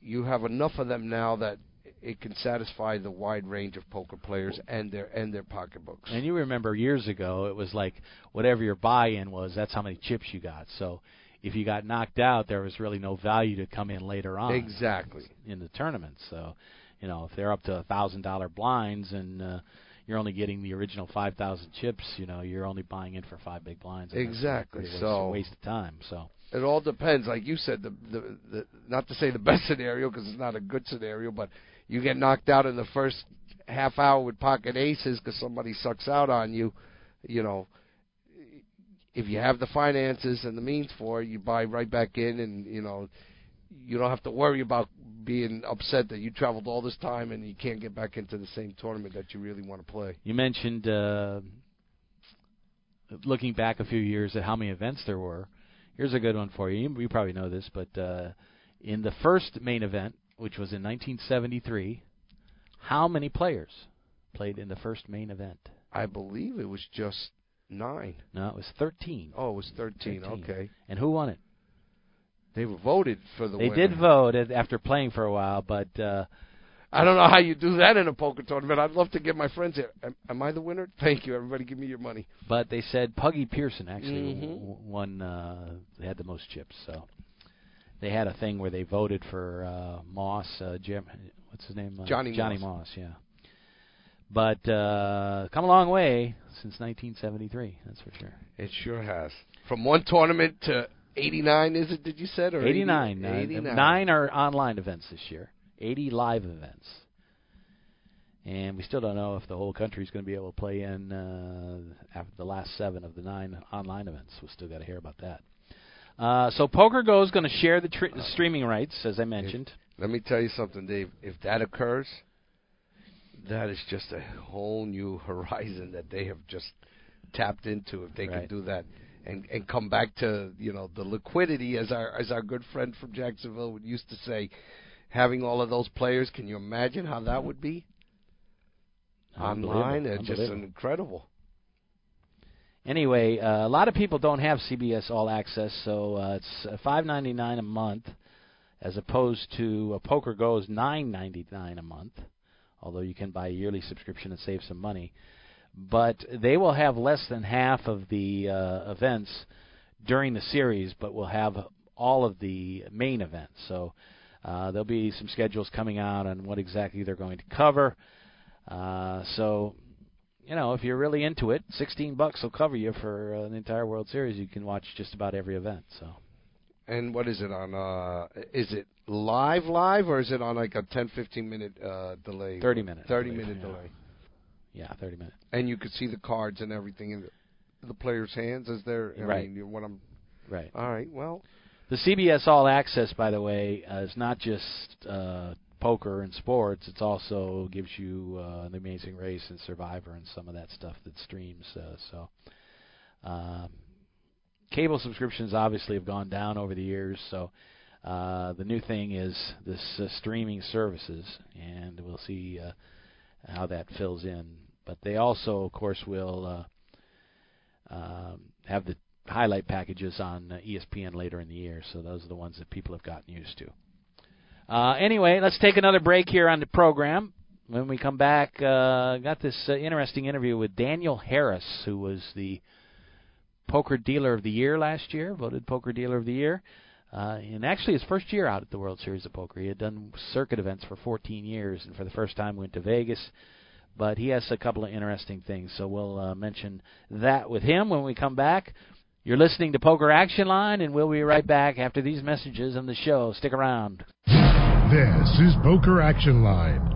you have enough of them now that it can satisfy the wide range of poker players and their and their pocketbooks. And you remember years ago, it was like whatever your buy-in was, that's how many chips you got. So if you got knocked out, there was really no value to come in later on Exactly. in the tournament. So, you know, if they're up to a thousand dollar blinds and uh, you're only getting the original five thousand chips, you know, you're only buying in for five big blinds. that's Exactly. waste, So- a waste of time. So It all depends, like you said. The the, the not to say the *laughs* best scenario because it's not a good scenario, but you get knocked out in the first half hour with pocket aces because somebody sucks out on you. You know, if you have the finances and the means for it, you buy right back in, and you know, you don't have to worry about being upset that you traveled all this time and you can't get back into the same tournament that you really want to play. you mentioned uh, looking back a few years at how many events there were. Here's a good one for you. You, you probably know this, but uh, in the first main event, which was in 1973, how many players played in the first main event? I believe it was just nine. No, it was 13. Oh, it was thirteen. 13. Okay, And who won it? they were voted for the. They winner. did vote after playing for a while, but uh, I don't know how you do that in a poker tournament. I'd love to get my friends here. Am, am I the winner? Thank you, everybody. Give me your money. but they said Puggy Pearson actually Mhm. won. Uh, they had the most chips, so they had a thing where they voted for uh, Moss, uh, Jim. What's his name? Uh, Johnny Johnny Moss. Moss. Yeah. But uh, come a long way since 1973. That's for sure. It sure has. From one tournament to 89, is it? Did you said or 89. 80? Nine, 89. nine are online events this year. 80 live events. And we still don't know if the whole country is going to be able to play in uh, after the last seven of the nine online events. We've still got to hear about that. Uh, so PokerGO is going to share the tr- streaming rights, as I mentioned. Let me tell you something, Dave. If that occurs, that is just a whole new *laughs* horizon that they have just tapped into. If they Right. can do that and and come back to you know the liquidity, as our as our good friend from Jacksonville would used to say, having all of those players. Can you imagine how that would be? Online, it's just incredible. anyway, uh, a lot of people don't have CBS All Access, so uh, it's uh, five ninety nine a month, as opposed to uh, PokerGO's nine ninety nine a month. Although you can buy a yearly subscription and save some money, but they will have less than half of the uh, events during the series, but will have all of the main events. So uh, there'll be some schedules coming out on what exactly they're going to cover. Uh, so you know, if you're really into it, 16 bucks will cover you for uh, an entire World Series. You can watch just about every event. So. And what is it on? uh Is it live, live, or is it on like a 10, 15 minute uh delay? 30 minute. 30 delay, minute yeah. delay. Yeah, 30 minutes. And you could see the cards and everything in the, the player's hands as they're. I Right. Mean, what I'm. Right. All right. Well. The CBS All Access, by the way, uh, is not just uh, poker and sports. It also gives you uh, the Amazing Race and Survivor and some of that stuff that streams. Uh, so, um, cable subscriptions obviously have gone down over the years. So, uh, the new thing is this uh, streaming services, and we'll see uh, how that fills in. But they also, of course, will uh, um, have the highlight packages on uh, ESPN later in the year. So those are the ones that people have gotten used to. Anyway, let's take another break here on the program. When we come back, got this interesting interview with Daniel Harris, who was the Poker Dealer of the Year last year, voted Poker Dealer of the Year. Uh, and actually, his first year out at the World Series of Poker, he had done circuit events for 14 years, and for the first time went to Vegas. But he has a couple of interesting things, so we'll uh, mention that with him when we come back. You're listening to Poker Action Line, and we'll be right back after these messages on the show. Stick around. This is Poker Action Line.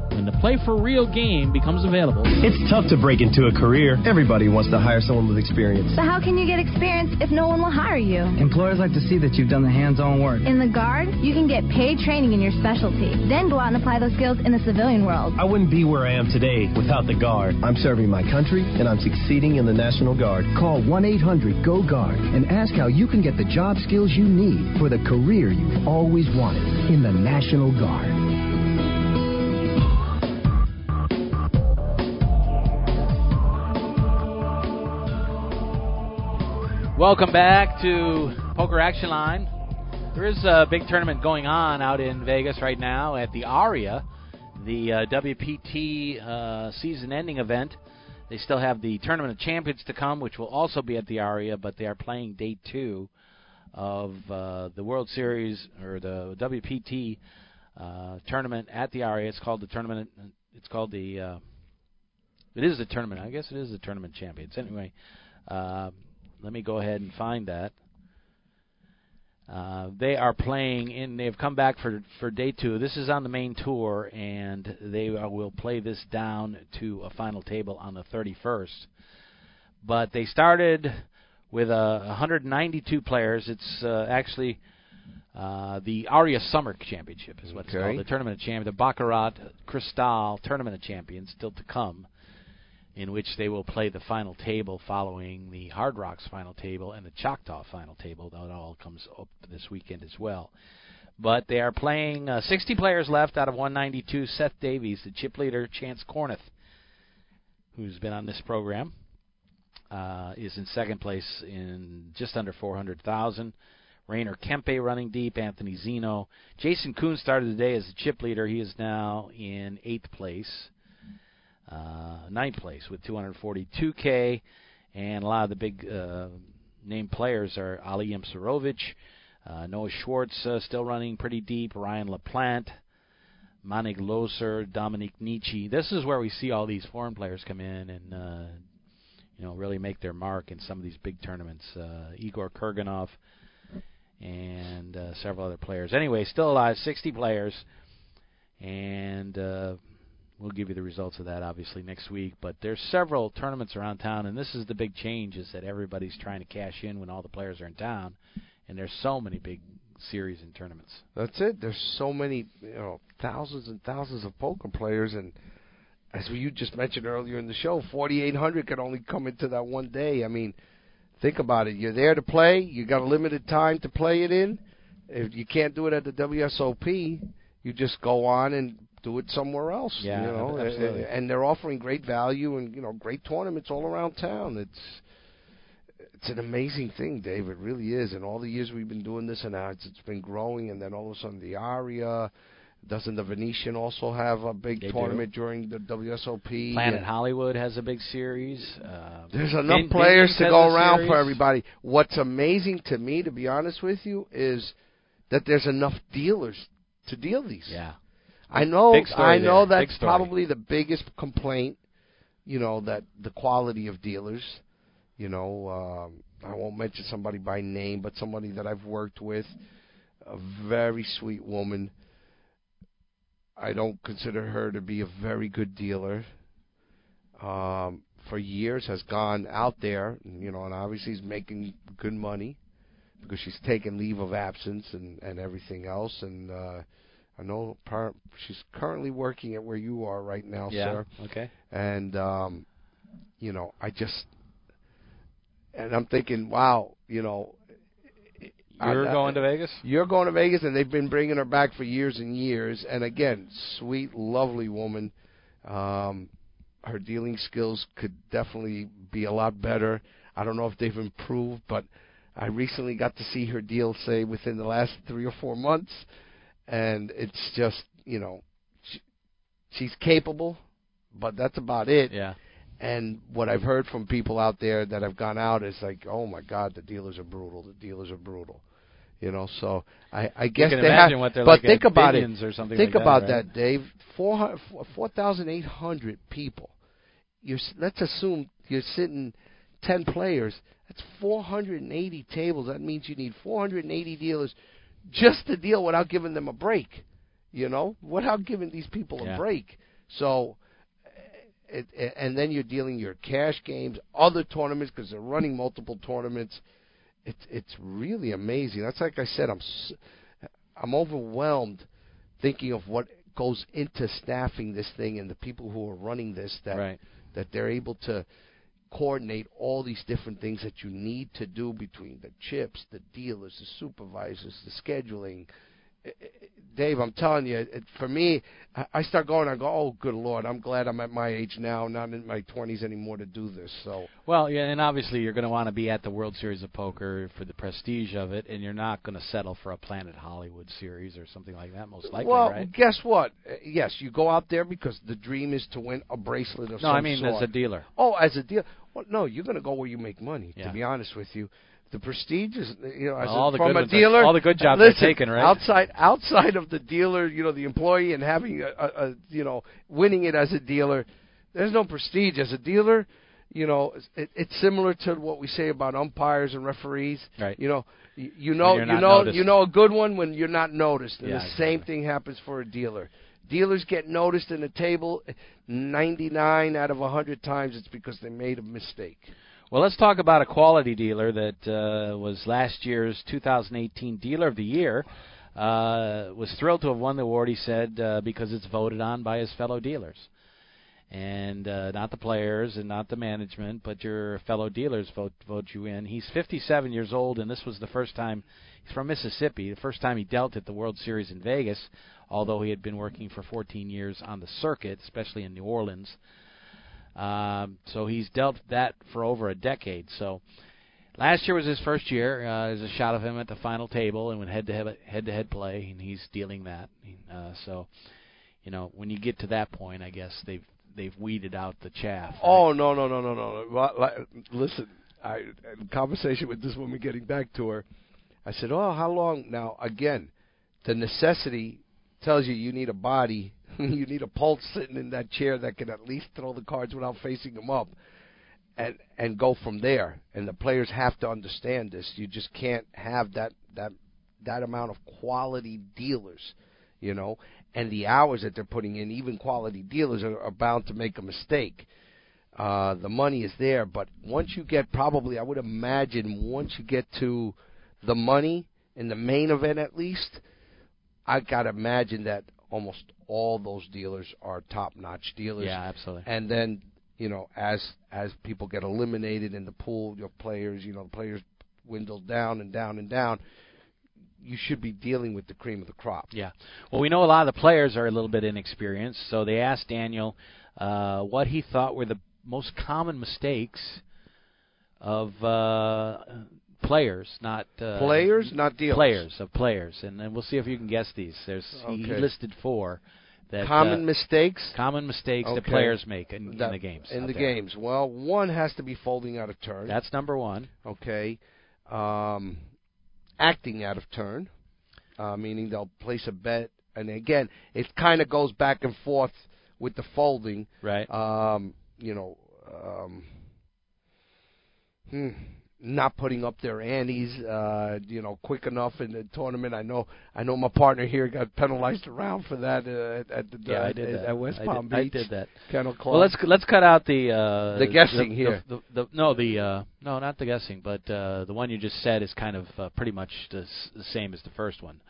when the Play for Real game becomes available. It's tough to break into a career. Everybody wants to hire someone with experience. So how can you get experience if no one will hire you? Employers like to see that you've done the hands-on work. In the Guard, you can get paid training in your specialty, then go out and apply those skills in the civilian world. I wouldn't be where I am today without the Guard. I'm serving my country and I'm succeeding in the National Guard. Call 1-800-GO-GUARD and ask how you can get the job skills you need for the career you've always wanted in the National Guard. Welcome back to Poker Action Line. There is a big tournament going on out in Vegas right now at the Aria, the uh, WPT uh, season-ending event. They still have the Tournament of Champions to come, which will also be at the Aria, but they are playing day two of uh, the World Series or the WPT uh, tournament at the Aria. It's called the tournament. It's called the. Uh, it is the tournament. I guess it is the Tournament Champions. Anyway. Let me go ahead and find that. Uh, they are playing in. They've come back for for day two. This is on the main tour, and they uh, will play this down to a final table on the 31st. But they started with uh, 192 players. It's uh, actually uh, the Aria Summer Championship is what it's Okay. called. The tournament of champions, the Baccarat Cristal Tournament of Champions, still to come, in which they will play the final table following the Hard Rocks final table and the Choctaw final table. That all comes up this weekend as well. But they are playing uh, 60 players left out of 192. Seth Davies, the chip leader, Chance Kornuth, who's been on this program, uh, is in second place in just under 400,000. Rainer Kempe running deep. Anthony Zinno. Jason Koon started the day as the chip leader. He is now in eighth place, uh, ninth place with 242k, and a lot of the big uh, name players are Ali Imsirovic, uh, Noah Schwartz uh, still running pretty deep. Ryan LaPlante. Manig Löser, Dominik Nitsche. This is where we see all these foreign players come in and uh, you know really make their mark in some of these big tournaments. Uh, Igor Kurganov and uh, several other players. Anyway, still alive, 60 players, and uh, we'll give you the results of that obviously next week. But there's several tournaments around town, and this is the big change: is that everybody's trying to cash in when all the players are in town, and there's so many big series and tournaments. That's it. There's so many, you know, thousands and thousands of poker players, and as you just mentioned earlier in the show, 4,800 could only come into that one day. I mean, think about it. You're there to play. You got a limited time to play it in. If you can't do it at the WSOP, you just go on and do it somewhere else. Yeah, you know, absolutely. and they're offering great value and you know great tournaments all around town. It's it's an amazing thing, Dave. It really is. And all the years we've been doing this, and now it's, it's been growing. And then all of a sudden, the Aria. Doesn't the Venetian also have a big They do. tournament during the WSOP? Planet And Hollywood has a big series. Uh, There's enough Vin- players Vinny's to go around series. for everybody. What's amazing to me, to be honest with you, is that there's enough dealers to deal these. Yeah. I know. I know there. That's probably the biggest complaint. You know that the quality of dealers. You know, um, I won't mention somebody by name, but somebody that I've worked with, a very sweet woman. I don't consider her to be a very good dealer. Um, for years has gone out there, you know, and obviously is making good money because she's taken leave of absence and and everything else. And uh, I know par- she's currently working at where you are right now, Yeah, sir. okay. And um, you know, I just and I'm thinking, wow, you know, You're I- going to Vegas? You're going to Vegas, and they've been bringing her back for years and years. And again, sweet, lovely woman. Um, her dealing skills could definitely be a lot better. I don't know if they've improved, but I recently got to see her deal, say within the last three or four months, and it's just, you know, she, she's capable, but that's about it. Yeah. And what I've heard from people out there that have gone out is like, oh my God, the dealers are brutal. The dealers are brutal. You know, so I, I guess they have. what they're but like think about it. Or something think like that, about right? that, Dave. Four four thousand eight hundred people. You're s- let's assume you're sitting ten players. That's four hundred and eighty tables. That means you need four hundred and eighty dealers just to deal without giving them a break. You know, without giving these people Yeah. a break. So eh, it, it, and then you're dealing your cash games, other tournaments because they're running multiple tournaments. It's it's really amazing. That's like I said, I'm s- I'm overwhelmed thinking of what goes into staffing this thing and the people who are running this that Right. that they're able to coordinate all these different things that you need to do between the chips, the dealers, the supervisors, the scheduling. Eh, eh, Dave, I'm telling you, it, for me, I- start going. I go, oh, good lord, I'm glad I'm at my age now, not in my 20s anymore to do this. So Well, yeah, and obviously you're going to want to be at the World Series of Poker for the prestige of it, and you're not going to settle for a Planet Hollywood series or something like that, most likely, well, right? guess what? Yes, you go out there because the dream is to win a bracelet of No, some I mean sort. as a dealer. Oh, as a deal. Well, no, you're going to go where you make money. Yeah. To be honest with you, the prestige is you know as All a, the from good a ones are- dealer. all the good jobs are listen, taken, right? Outside outside of the dealer, you know, the employee and having a, a, a you know winning it as a dealer, there's no prestige as a dealer. you know, it, it's similar to what we say about umpires and referees. Right. You know, you, you know, you know, noticed. you know a good one when you're not noticed, and Yeah, the same thing happens for a dealer. Dealers get noticed in a table 99 out of 100 times it's because they made a mistake. Well, let's talk about a quality dealer that uh, was last year's 2018 Dealer of the Year. Uh, was thrilled to have won the award, he said, uh, because it's voted on by his fellow dealers. And uh, not the players and not the management, but your fellow dealers vote vote you in. He's 57 years old, and this was the first time he's from Mississippi. The first time he dealt at the World Series in Vegas, although he had been working for 14 years on the circuit, especially in New Orleans. Um, so he's dealt that for over a decade. So last year was his first year. Uh, there's a shot of him at the final table and went head to head head to head play, and he's dealing that. Uh, so you know when you get to that point, I guess they've they've weeded out the chaff. Oh no no no no no! Listen, I in conversation with this woman getting back to her, I said, "Oh, how long?" Now again, the necessity tells you you need a body, *laughs* you need a pulse sitting in that chair that can at least throw the cards without facing them up, and and go from there. And the players have to understand this. You just can't have that that that amount of quality dealers, you know, and the hours that they're putting in. Even quality dealers are, are bound to make a mistake. Uh, the money is there, but once you get probably, I would imagine, once you get to the money in the main event at least, I gotta imagine that almost all those dealers are top-notch dealers. Yeah, absolutely. And then you know, as as people get eliminated in the pool, your players, you know, the players dwindle down and down and down. You should be dealing with the cream of the crop. Yeah. Well, we know a lot of the players are a little bit inexperienced, so they asked Daniel uh, what he thought were the most common mistakes of uh, players, not uh, Players, not dealers. Players of players, and then we'll see if you can guess these. There's he listed four that Common uh, mistakes. common mistakes that players make in, That- in the games. In the there. games, well, one has to be folding out of turn. That's number one. Okay. Um, acting out of turn, uh, meaning they'll place a bet, and again, it kind of goes back and forth with the folding. Right. Um, you know, um, hmm, not putting up their antes, uh, you know, quick enough in the tournament. I know, I know, my partner here got penalized around for that uh, at, the Yeah, I did at, that. at West I Palm did, Beach. I did that. Kennel Club. Well, let's let's cut out the uh, The guessing the, here. The, the, the, no, the uh, no, not the guessing, but uh, the one you just said is kind of uh, pretty much the, s- the same as the first one.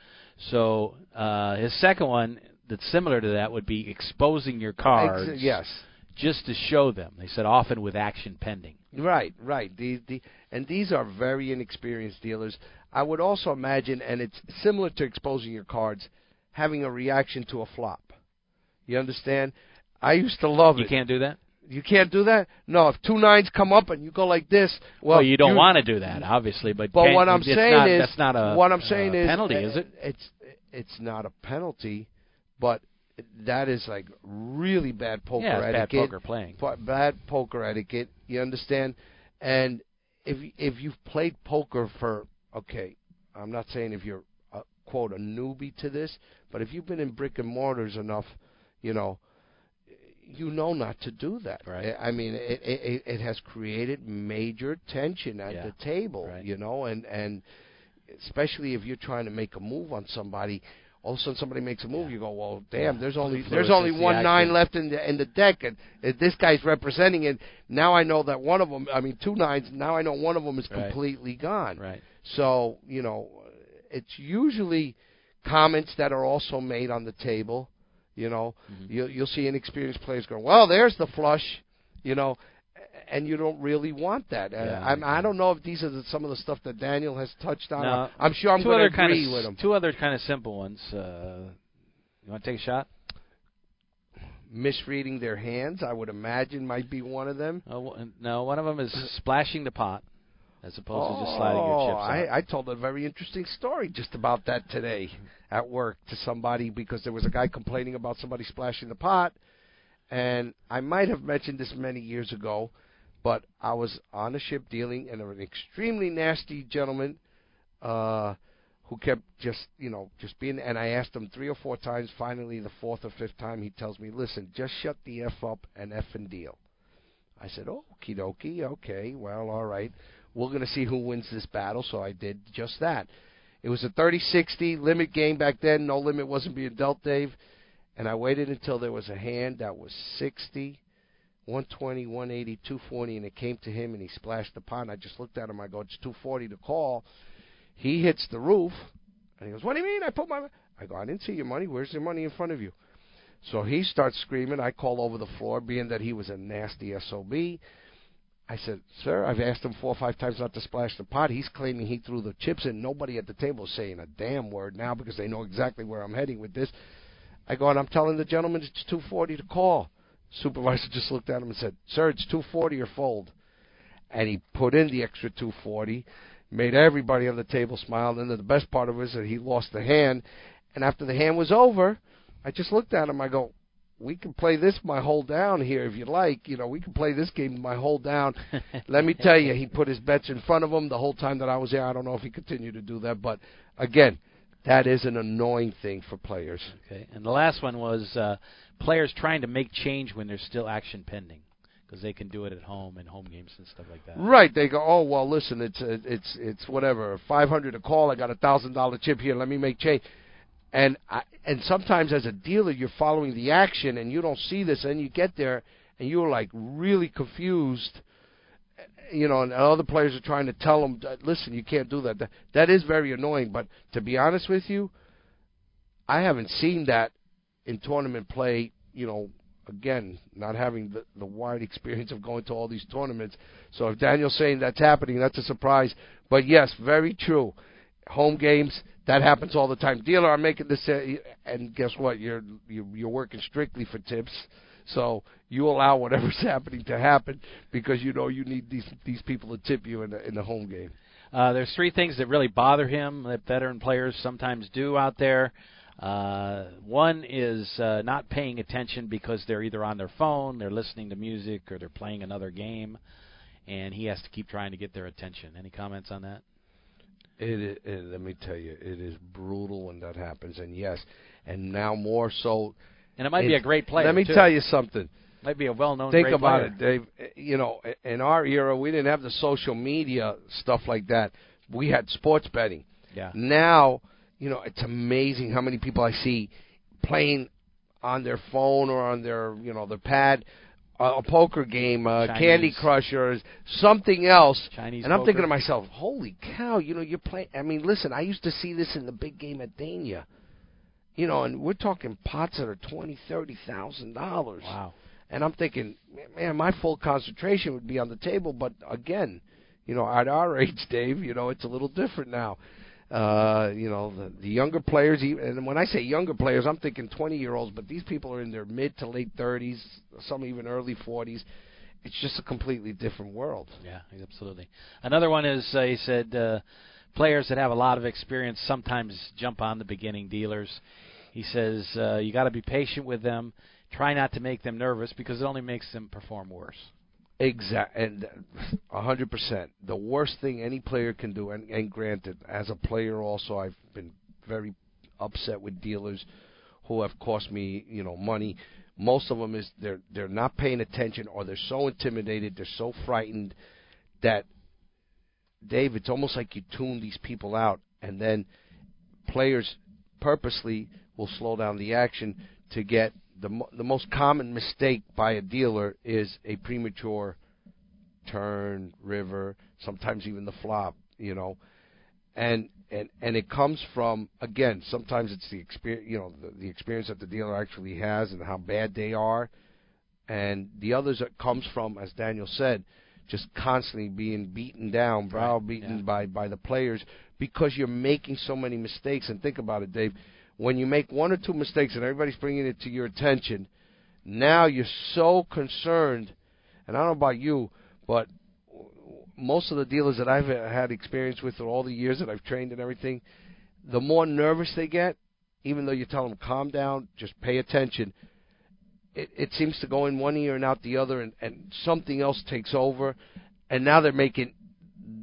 So uh, his second one that's similar to that would be exposing your cards. Ex- yes. Just to show them. They said often with action pending. Right, right. The, the, and these are very inexperienced dealers. I would also imagine, and it's similar to exposing your cards, having a reaction to a flop. You understand? I used to love You it. can't do that. You can't do that. No, if two nines come up and you go like this, well, Well, you don't want to do that, obviously, but But what I'm saying not, is, that's not a what I'm a saying is penalty, uh, is it? It's it's not a penalty, but that is like really bad poker Yeah, it's bad etiquette. poker playing. Bad poker etiquette. You understand? And if if you've played poker for okay, I'm not saying if you're a, quote a newbie to this, but if you've been in brick and mortars enough, you know, you know not to do that. Right. I mean, it it, it has created major tension at Yeah. the table. You know, and and especially if you're trying to make a move on somebody. All of a sudden, somebody makes a move. You go, well, damn. There's only there's only the one nine left in the in the deck, and if this guy's representing it. Now I know that one of them. I mean, two nines. Now I know one of them is Right. completely gone. Right. So you know, it's usually comments that are also made on the table. You know, Mm-hmm. you, you'll see inexperienced players go, "Well, there's the flush," you know, and you don't really want that. Uh, Yeah, I'm, I don't know if these are the, some of the stuff that Daniel has touched on. No. I'm sure I'm going to other kind agree of, with him. Two other kind of simple ones. Uh, you want to take a shot? Misreading their hands, I would imagine, might be one of them. Oh, no, one of them is *laughs* splashing the pot as opposed to just sliding your chips Oh, out. I, I told a very interesting story just about that today at work to somebody because there was a guy complaining about somebody splashing the pot, and I might have mentioned this many years ago, but I was on a ship dealing, and an extremely nasty gentleman uh, who kept just you know just being, and I asked him three or four times. Finally, the fourth or fifth time, he tells me, "Listen, just shut the f up and f and deal." I said, okie dokie, okay, well, all right. We're going to see who wins this battle, so I did just that. It was a 30 60 limit game back then. No limit wasn't being dealt, Dave. And I waited until there was a hand that was 60, 120, 180, 240, and it came to him and he splashed the pot. I just looked at him. I go, it's 240 to call. He hits the roof, and he goes, What do you mean? I put my. I go, I didn't see your money. Where's your money in front of you? So he starts screaming. I call over the floor, being that he was a nasty SOB. I said, Sir, I've asked him four or five times not to splash the pot. He's claiming he threw the chips in. Nobody at the table is saying a damn word now because they know exactly where I'm heading with this. I go, and I'm telling the gentleman it's 240 to call. Supervisor just looked at him and said, Sir, it's 240 or fold. And he put in the extra 240, made everybody on the table smile. And the best part of it is that he lost the hand. And after the hand was over, I just looked at him. I go, we can play this my whole down here if you like. You know, we can play this game my whole down. *laughs* Let me tell you, he put his bets in front of him the whole time that I was there. I don't know if he continued to do that, but again, that is an annoying thing for players. Okay, and the last one was uh, players trying to make change when there's still action pending because they can do it at home and home games and stuff like that. Right? They go, oh well, listen, it's it's it's whatever, five hundred a call. I got a thousand dollar chip here. Let me make change. And I, and sometimes as a dealer, you're following the action and you don't see this, and you get there and you're like really confused. You know, and other players are trying to tell them, listen, you can't do that. That, that is very annoying. But to be honest with you, I haven't seen that in tournament play. You know, again, not having the, the wide *laughs* experience of going to all these tournaments. So if Daniel's saying that's happening, that's a surprise. But yes, very true. Home games, that happens all the time. Dealer, I'm making this, uh, and guess what? You're you're working strictly for tips, so you allow whatever's *laughs* happening to happen because you know you need these these people to tip you in the in the home game. Uh, there's three things that really bother him that veteran players sometimes do out there. Uh, one is uh, not paying attention because they're either on their phone, they're listening to music, or they're playing another game, and he has to keep trying to get their attention. Any comments on that? It, it, let me tell you, it is brutal when that happens. And yes, and now more so. And it might be a great player. Let me too. tell you something. Might be a well-known. Think great about player. it, Dave. You know, in our era, we didn't have the social media stuff like that. We had sports betting. Yeah. Now, you know, it's amazing how many people I see playing on their phone or on their, you know, their pad a poker game, uh, Candy Crush, or something else. Chinese and I'm poker. thinking to myself, holy cow, you know, you're playing. I mean, listen, I used to see this in the big game at Dania. You know, and we're talking pots that are twenty, thirty thousand dollars. Wow. And I'm thinking, man, my full concentration would be on the table. But again, you know, at our *laughs* age, Dave, you know, it's a little different now. Uh, you know, the, the younger players, even, and when I say younger players, I'm thinking 20 year olds, but these people are in their mid to late 30s, some even early 40s. It's just a completely different world. Yeah, absolutely. Another one is uh, he said uh, players that have a lot of experience sometimes jump on the beginning dealers. He says uh, you got to be patient with them. Try not to make them nervous because it only makes them perform worse. Exact and a hundred percent. The worst thing any player can do, and, and granted, as a player also, I've been very upset with dealers who have cost me, you know, money. Most of them is they're they're not paying attention, or they're so intimidated, they're so frightened that Dave, it's almost like you tune these people out, and then players purposely will slow down the action to get the the most common mistake by a dealer is a premature turn, river, sometimes even the flop, you know. And and and it comes from again, sometimes it's the experience, you know, the, the experience that the dealer actually has and how bad they are. And the others it comes from as Daniel said, just constantly being beaten down, browbeaten yeah. by by the players because you're making so many mistakes and think about it, Dave when you make one or two mistakes and everybody's bringing it to your attention, now you're so concerned. And I don't know about you, but most of the dealers that I've had experience with, all the years that I've trained and everything, the more nervous they get, even though you tell them calm down, just pay attention, it, it seems to go in one ear and out the other, and, and something else takes over, and now they're making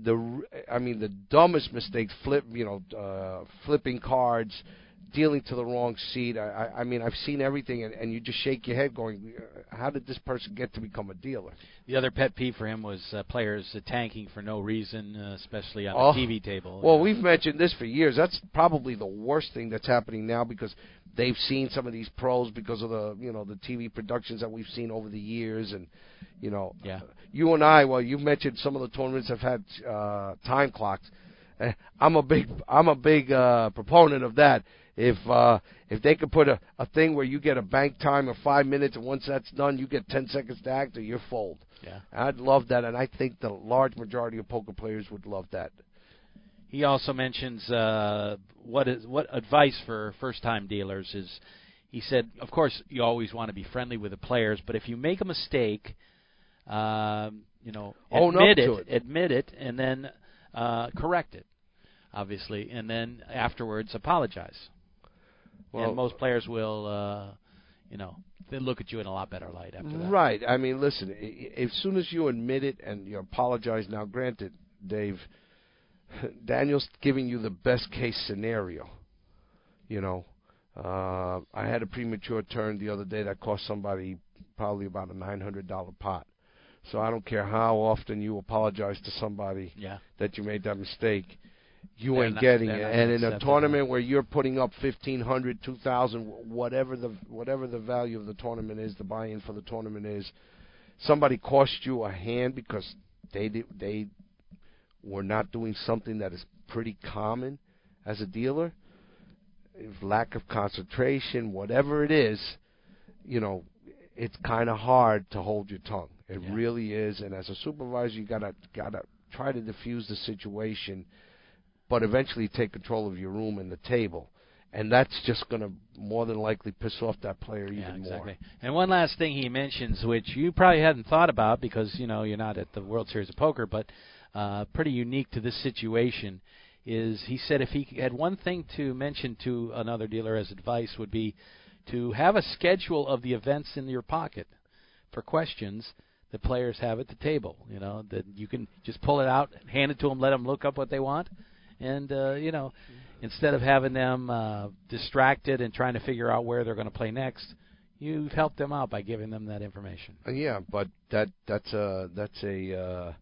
the, I mean, the dumbest mistakes, flip, you know, uh, flipping cards dealing to the wrong seat. I, I, I mean, I've seen everything, and, and you just shake your head, going, uh, "How did this person get to become a dealer?" The other pet peeve for him was uh, players uh, tanking for no reason, uh, especially on Oh, the TV table. Well, we've mentioned this for years. That's probably the worst thing that's happening now because they've seen some of these pros because of the you know the TV productions that we've seen over the years, and you know, Yeah. you and I. Well, you mentioned some of the tournaments have had uh, time clocks. *laughs* I'm a big I'm a big uh, proponent of that. If uh, if they could put a, a thing where you get a bank time of five minutes, and once that's done, you get ten seconds to act, or you're fold. Yeah. I'd love that, and I think the large majority of poker players would love that. He also mentions uh, what is what advice for first-time dealers is. He said, of course, you always want to be friendly with the players, but if you make a mistake, um, you know, Own admit it, it. admit it, and then uh, correct it, obviously, and then afterwards apologize. Well- and most players will, uh, you know, they look at you in a lot better light after that. Right. I mean, listen. As soon as you admit it and you apologize, now granted, Dave, *laughs* Daniel's giving you the best case scenario. You know, uh, I had a premature turn the other day that cost somebody probably about a nine hundred dollar pot. So I don't care how often you apologize to somebody Yeah. that you made that mistake. You They're ain't not- getting it. And in a tournament where you're putting up fifteen hundred, two thousand, whatever the whatever the value of the tournament is, the buy-in for the tournament is, somebody cost you a hand because they did, they were not doing something that is pretty common as a dealer. If lack of concentration, whatever it is, you know, it's kind of hard to hold your tongue. It Yeah. really is. And as a supervisor, you gotta gotta try to diffuse the situation, but eventually take control of your room and the table. And that's just going to more than likely piss off that player even Yeah, exactly. more. And one last thing he mentions, which you probably hadn't thought about because you know you're not at the World Series of Poker, but uh, pretty unique to this situation, is he said if he had one thing to mention to another dealer as advice would be to have a schedule of the events in your pocket for questions that players have at the table. You know that you can just pull it out, hand it to them, let them look up what they want, and uh, you know instead of having them uh, distracted and trying to figure out where they're going to play next, you've helped them out by giving them that information. Uh, yeah, but that that's a that's a uh,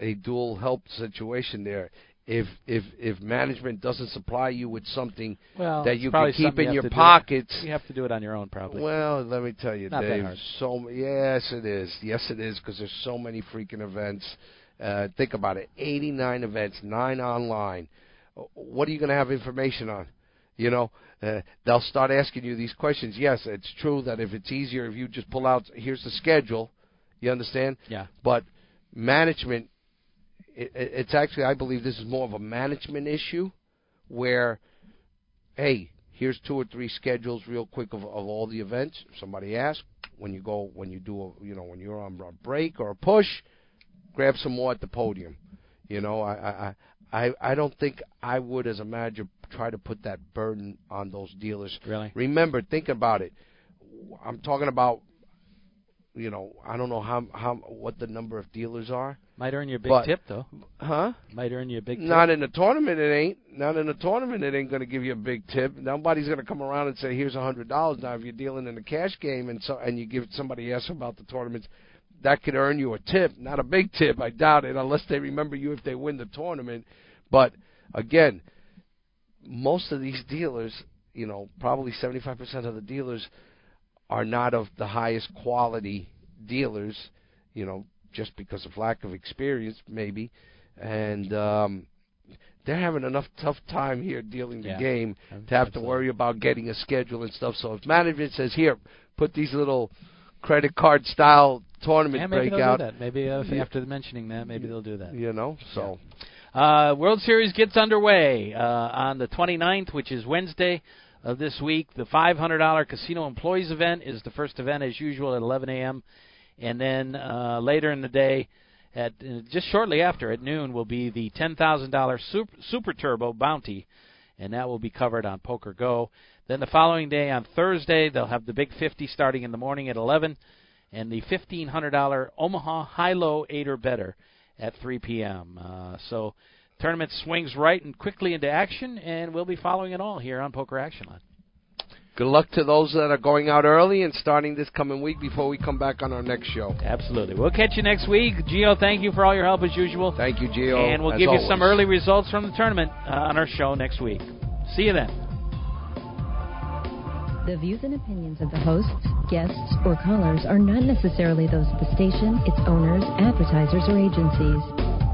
a- dual help situation there. If if if management doesn't supply you with something Well, that you can keep in you your pockets, You have to do it on your own, probably. Well, let me tell you, Not Dave. So yes, it is. Yes, it is because there's so many freaking events. Uh, think about it: 89 events, nine online. Uh, What are you going to have information on? You know, uh, they'll start asking you these questions. Yes, it's true that if it's easier if you just pull out, here's the schedule. You understand? Yeah. But management, it, it- it's actually, I believe, this is more of a management issue, where, hey, here's two or three schedules real quick of, of all the events. If somebody asks when you go when you do a, you know when you're on a break or a push, grab some more at the podium. You know, I I I, I don't think I would as a manager try to put that burden on those dealers. Really? Remember, think about it. I'm talking about you know, I don't know how how what the number of dealers are. Might earn you a big But- tip, though. Huh? Might earn you a big tip. Not in the tournament, it ain't. Not in the tournament, it ain't going to give you a big tip. Nobody's going to come around and say, "Here's a hundred dollars." Now, if you're dealing in a cash game and so and you give somebody else about the tournaments, that could earn you a tip. Not a big tip, I doubt it, unless they remember you if they win the tournament. But again, most of these dealers, you know, probably 75% of the dealers are not of the highest quality dealers, you know, just because of lack of experience, maybe, and um, they're having enough tough time here dealing the Yeah, game to have to worry about getting a schedule and stuff. So if management says, "Here, put these little credit card style tournament Yeah, maybe breakout," they'll do that. Maybe uh, Yeah. after mentioning that, maybe they'll do that. you know, so. Uh, World Series gets underway uh, on the 29th, which is Wednesday of this week. The $500 Casino Employees event is the first event, as usual, at 11 a.m. And then uh, later in the day, at uh, just shortly after at noon, will be the $10,000 super, super Turbo Bounty, and that will be covered on PokerGO. Then the following day, on Thursday, they'll have the Big 50 starting in the morning at 11, and the $1,500 Omaha High Low 8 or Better at 3 p.m. Uh, so tournament swings right and quickly into action, and we'll be following it all here on Poker Action Line. Good luck to those that are going out early and starting this coming week before we come back on our next show. Absolutely. We'll catch you next week. Gio, thank you for all your help as usual. Thank you, Gio. And we'll as give always. you some early results from the tournament uh, on our show next week. See you then. The views and opinions of the hosts, guests, or callers are not necessarily those of the station, its owners, advertisers, or agencies.